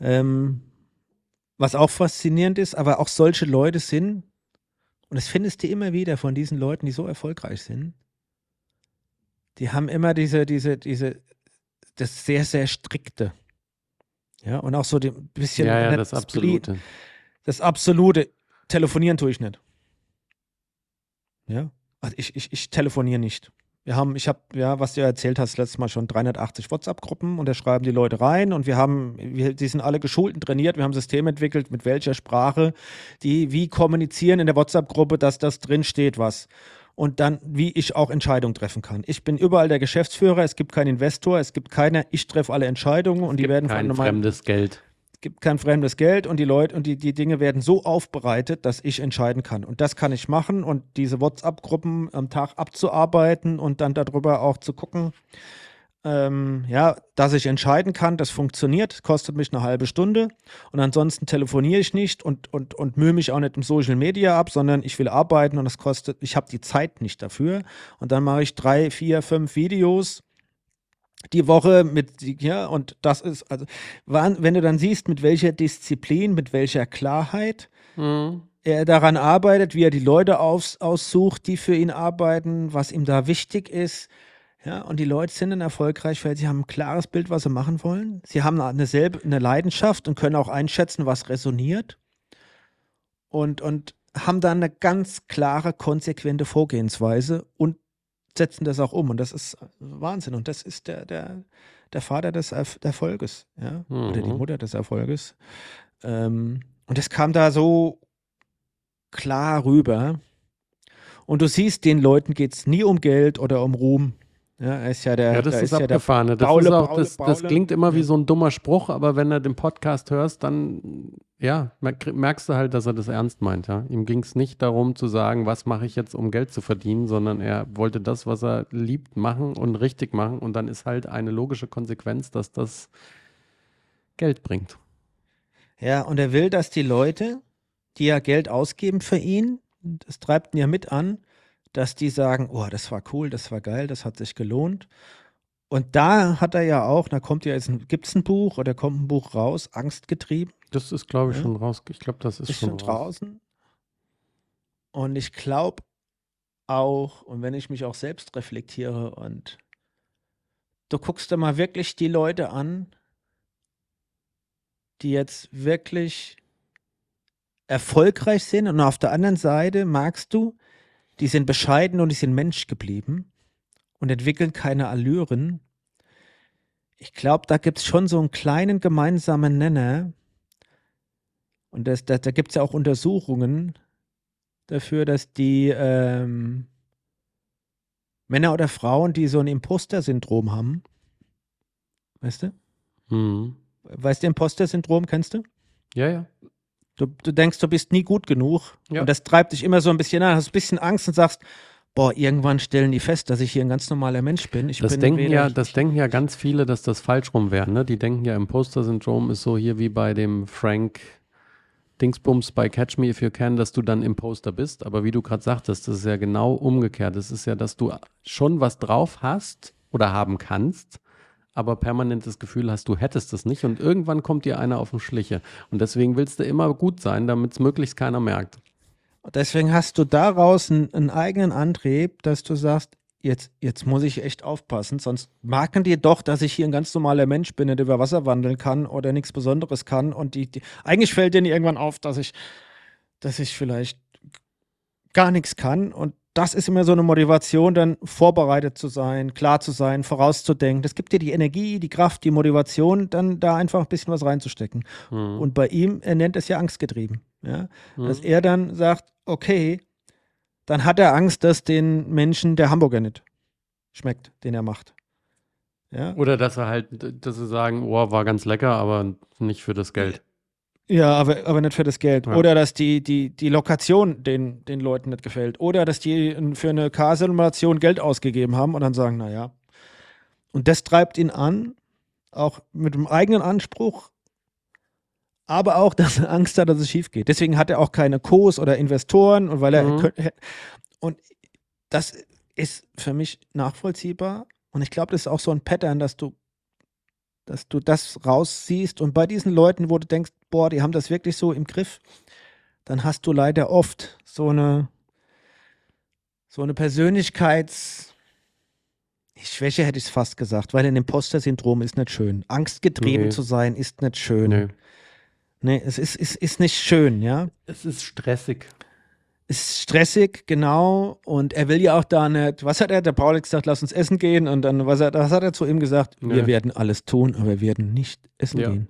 Ähm, was auch faszinierend ist, aber auch solche Leute sind, und das findest du immer wieder von diesen Leuten, die so erfolgreich sind, die haben immer diese, diese, diese, das sehr, sehr strikte. Ja, und auch so ein bisschen. ja, ja, das Absolute. das absolute, telefonieren tue ich nicht. Ja, also ich, ich, ich telefoniere nicht. Wir haben, ich habe, ja, was du ja erzählt hast, letztes Mal schon 380 WhatsApp-Gruppen und da schreiben die Leute rein und wir haben, wir, die sind alle geschult und trainiert, wir haben ein System entwickelt, mit welcher Sprache die wie kommunizieren in der WhatsApp-Gruppe, dass das drin steht, was. Und dann, wie ich auch Entscheidungen treffen kann. Ich bin überall der Geschäftsführer, es gibt keinen Investor, es gibt keine, ich treffe alle Entscheidungen und die werden Kein meinem- fremdes Geld. Gibt kein fremdes Geld und die Leute und die, die Dinge werden so aufbereitet, dass ich entscheiden kann. Und das kann ich machen und diese WhatsApp-Gruppen am Tag abzuarbeiten und dann darüber auch zu gucken, ähm, ja, dass ich entscheiden kann, das funktioniert, kostet mich eine halbe Stunde und ansonsten telefoniere ich nicht und, und, und mühe mich auch nicht im Social Media ab, sondern ich will arbeiten und das kostet, ich habe die Zeit nicht dafür und dann mache ich drei, vier, fünf Videos die Woche mit, ja, und das ist, also, wenn du dann siehst, mit welcher Disziplin, mit welcher Klarheit Mhm. er daran arbeitet, wie er die Leute aus, aussucht, die für ihn arbeiten, was ihm da wichtig ist. Ja, und die Leute sind dann erfolgreich, weil sie haben ein klares Bild, was sie machen wollen. Sie haben eine, selbe, eine Leidenschaft und können auch einschätzen, was resoniert. Und, und haben dann eine ganz klare, konsequente Vorgehensweise und setzen das auch um. Und das ist Wahnsinn. Und das ist der, der, der Vater des Erf Erfolges, ja, oder die Mhm. Mutter des Erfolges. Ähm, und das kam da so klar rüber. Und du siehst, den Leuten geht es nie um Geld oder um Ruhm. Ja, er ist ja der, Ja, das da ist ja der abgefahren. Das, Paule, ist auch, Paule, das, das Paule. klingt immer wie so ein dummer Spruch, aber wenn du den Podcast hörst, dann ja, merk- merkst du halt, dass er das ernst meint. Ja? Ihm ging es nicht darum zu sagen, was mache ich jetzt, um Geld zu verdienen, sondern er wollte das, was er liebt, machen und richtig machen. Und dann ist halt eine logische Konsequenz, dass das Geld bringt. Ja, und er will, dass die Leute, die ja Geld ausgeben für ihn, das treibt ihn ja mit an, dass die sagen, oh, das war cool, das war geil, das hat sich gelohnt. Und da hat er ja auch, da kommt ja jetzt, gibt es ein Buch oder kommt ein Buch raus, Angstgetrieben, Das ist, glaube ich, Ja. schon raus. Ich glaube, das ist, ist schon schon draußen. Und ich glaube auch, und wenn ich mich auch selbst reflektiere und du guckst da mal wirklich die Leute an, die jetzt wirklich erfolgreich sind und auf der anderen Seite magst du, die sind bescheiden und die sind Mensch geblieben und entwickeln keine Allüren. Ich glaube, da gibt es schon so einen kleinen gemeinsamen Nenner. Und das, da, da gibt es ja auch Untersuchungen dafür, dass die ähm, Männer oder Frauen, die so ein Imposter-Syndrom haben, weißt du? Mhm. Weißt du, Imposter-Syndrom kennst du? Ja, ja. Du, du denkst, du bist nie gut genug. Ja. Und das treibt dich immer so ein bisschen an. Hast ein bisschen Angst und sagst, boah, irgendwann stellen die fest, dass ich hier ein ganz normaler Mensch bin. Ich Das bin denken, ja, das denken ja ganz viele, dass das falsch rum wäre. Ne? Die denken ja, Imposter-Syndrom ist so hier wie bei dem Frank Dingsbums bei Catch Me If You Can, dass du dann Imposter bist. Aber wie du gerade sagtest, das ist ja genau umgekehrt. Das ist ja, dass du schon was drauf hast oder haben kannst, aber permanent das Gefühl hast, du hättest es nicht. Und irgendwann kommt dir einer auf den Schliche. Und deswegen willst du immer gut sein, damit es möglichst keiner merkt. Deswegen hast du daraus einen, einen eigenen Antrieb, dass du sagst, jetzt, jetzt muss ich echt aufpassen, sonst merken die doch, dass ich hier ein ganz normaler Mensch bin, der über Wasser wandeln kann oder nichts Besonderes kann. Und die, die eigentlich fällt denen irgendwann auf, dass ich, dass ich vielleicht gar nichts kann. Und das ist immer so eine Motivation, dann vorbereitet zu sein, klar zu sein, vorauszudenken. Das gibt dir die Energie, die Kraft, die Motivation, dann da einfach ein bisschen was reinzustecken. Hm. Und bei ihm, er nennt es ja angstgetrieben. Ja? Hm. Dass er dann sagt, okay, dann hat er Angst, dass den Menschen der Hamburger nicht schmeckt, den er macht. Ja, Oder dass sie halt, dass sie sagen, oh, war ganz lecker, aber nicht für das Geld. ja aber, aber nicht für das Geld. Ja. Oder dass die, die, die Lokation den, den Leuten nicht gefällt. Oder dass die für eine Car-Simulation Geld ausgegeben haben und dann sagen, naja. Und das treibt ihn an, auch mit dem eigenen Anspruch, aber auch, dass er Angst hat, dass es schief geht. Deswegen hat er auch keine Co's oder Investoren und weil er Mhm. und das ist für mich nachvollziehbar und ich glaube, das ist auch so ein Pattern, dass du dass du das raussiehst und bei diesen Leuten, wo du denkst, boah, die haben das wirklich so im Griff, dann hast du leider oft so eine so eine Persönlichkeits Schwäche hätte ich es fast gesagt, weil ein Imposter-Syndrom ist nicht schön. Angstgetrieben Nee. zu sein ist nicht schön. Nö. Nee, es ist, ist, ist nicht schön, ja. Es ist stressig. Ist stressig, genau. Und er will ja auch da nicht, was hat er? Der Paul hat gesagt, lass uns essen gehen. Und dann, was, hat, was hat er zu ihm gesagt? Nö. Wir werden alles tun, aber wir werden nicht essen Ja. gehen.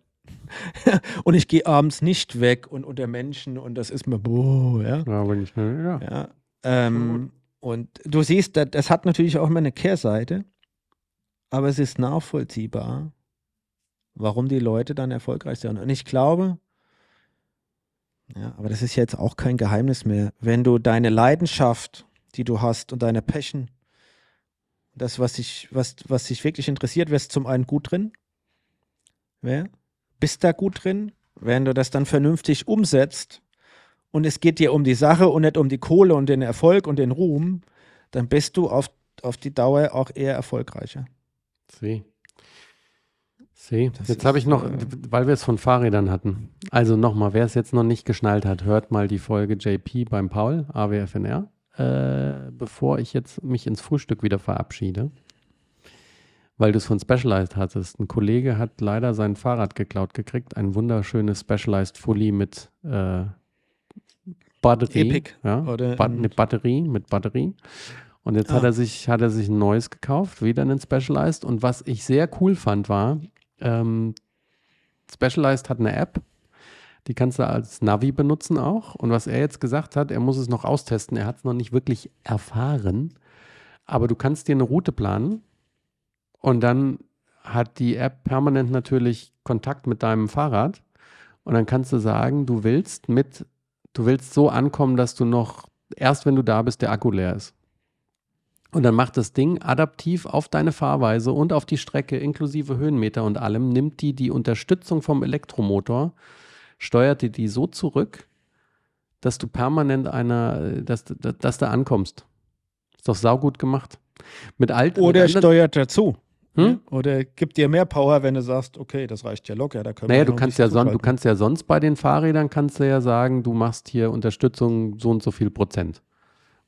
und ich gehe abends nicht weg und unter Menschen und das ist mir, boah, ja. Ja, wenn ich, ja. ja. Ähm, und du siehst, das, das hat natürlich auch immer eine Kehrseite, aber es ist nachvollziehbar, warum die Leute dann erfolgreich sind. Und ich glaube, ja, aber das ist jetzt auch kein Geheimnis mehr. Wenn du deine Leidenschaft, die du hast und deine Passion, das, was dich, was, was dich wirklich interessiert, wirst zum einen gut drin. Wer? Bist da gut drin? Wenn du das dann vernünftig umsetzt und es geht dir um die Sache und nicht um die Kohle und den Erfolg und den Ruhm, dann bist du auf, auf die Dauer auch eher erfolgreicher. See. See. Das Jetzt habe ich noch, äh, weil wir es von Fahrrädern hatten. Also nochmal, wer es jetzt noch nicht geschnallt hat, hört mal die Folge JP beim Paul, AWFNR, äh, bevor ich jetzt mich ins Frühstück wieder verabschiede. Weil du es von Specialized hattest. Ein Kollege hat leider sein Fahrrad geklaut gekriegt. Ein wunderschönes Specialized Fully mit äh, Batterie. Epic Ja, oder Ba eine Batterie mit Batterie. Und jetzt Ah. hat er sich, hat er sich ein neues gekauft, wieder einen Specialized. Und was ich sehr cool fand, war, ähm, Specialized hat eine App, die kannst du als Navi benutzen auch. Und was er jetzt gesagt hat, er muss es noch austesten. Er hat es noch nicht wirklich erfahren. Aber du kannst dir eine Route planen und dann hat die App permanent natürlich Kontakt mit deinem Fahrrad. Und dann kannst du sagen, du willst mit, du willst so ankommen, dass du noch, erst wenn du da bist, der Akku leer ist. Und dann macht das Ding adaptiv auf deine Fahrweise und auf die Strecke inklusive Höhenmeter und allem, nimmt die die Unterstützung vom Elektromotor, steuert die die so zurück, dass du permanent einer, dass, dass, dass du ankommst. Ist doch saugut gemacht. Mit alt Oder mit steuert dazu. Hm? Oder gibt dir mehr Power, wenn du sagst, okay, das reicht ja locker. Da können Naja, du kannst ja bisschen son du kannst ja sonst bei den Fahrrädern kannst du ja sagen, du machst hier Unterstützung so und so viel Prozent.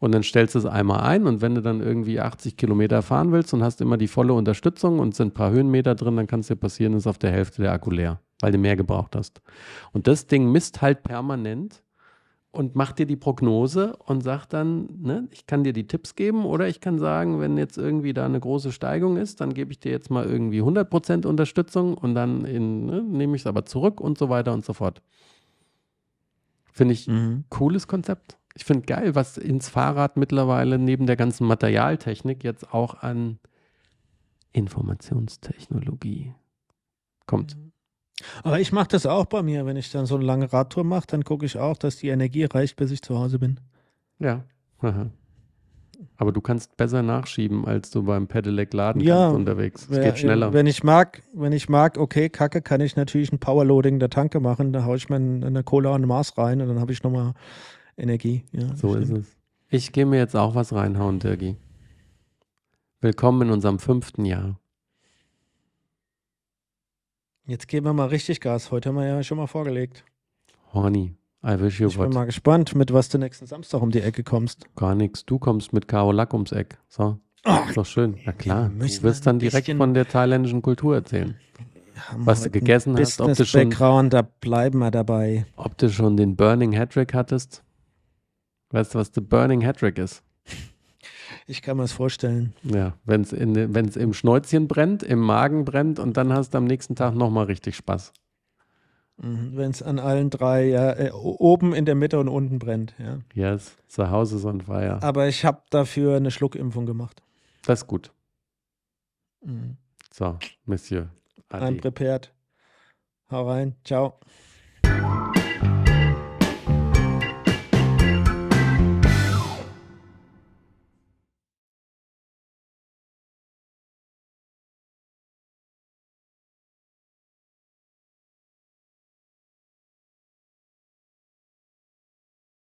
Und dann stellst du es einmal ein und wenn du dann irgendwie 80 Kilometer fahren willst und hast immer die volle Unterstützung und sind ein paar Höhenmeter drin, dann kann es dir passieren, ist auf der Hälfte der Akku leer, weil du mehr gebraucht hast. Und das Ding misst halt permanent und macht dir die Prognose und sagt dann, ne, ich kann dir die Tipps geben oder ich kann sagen, wenn jetzt irgendwie da eine große Steigung ist, dann gebe ich dir jetzt mal irgendwie 100% Unterstützung und dann in, ne, nehme ich es aber zurück und so weiter und so fort. Finde ich Mhm. cooles Konzept. Ich finde geil, was ins Fahrrad mittlerweile neben der ganzen Materialtechnik jetzt auch an Informationstechnologie kommt. Aber ich mache das auch bei mir. Wenn ich dann so eine lange Radtour mache, dann gucke ich auch, dass die Energie reicht, bis ich zu Hause bin. Ja. Aha. Aber du kannst besser nachschieben, als du beim Pedelec laden Ja, kannst unterwegs. Es geht schneller. Wenn ich mag, wenn ich mag, okay, Kacke, kann ich natürlich ein Powerloading der Tanke machen. Da haue ich mir in- eine Cola und ein Maß rein und dann habe ich nochmal Energie. Ja, So das ist stimmt. es. Ich gehe mir jetzt auch was reinhauen, Dirgi. Willkommen in unserem fünften Jahr. Jetzt geben wir mal richtig Gas. Heute haben wir ja schon mal vorgelegt. Horny, I wish you Ich bin would. mal gespannt, mit was du nächsten Samstag um die Ecke kommst. Gar nichts. Du kommst mit Karo Lack ums Eck. So. ist doch schön. Na klar. Du wirst dann direkt von der thailändischen Kultur erzählen. Was du gegessen hast, ob du schon- Business-Background, da bleiben wir dabei. Ob du schon den Burning Hattrick hattest? Weißt du, was der Burning Hattrick ist? Ich kann mir das vorstellen. Ja, wenn es im Schnäuzchen brennt, im Magen brennt und dann hast du am nächsten Tag nochmal richtig Spaß. Wenn es an allen drei, ja, äh, oben in der Mitte und unten brennt. Ja. Yes, the house is on fire. Aber ich habe dafür eine Schluckimpfung gemacht. Das ist gut. Mhm. So, Monsieur. I'm prepared. Hau rein. Ciao.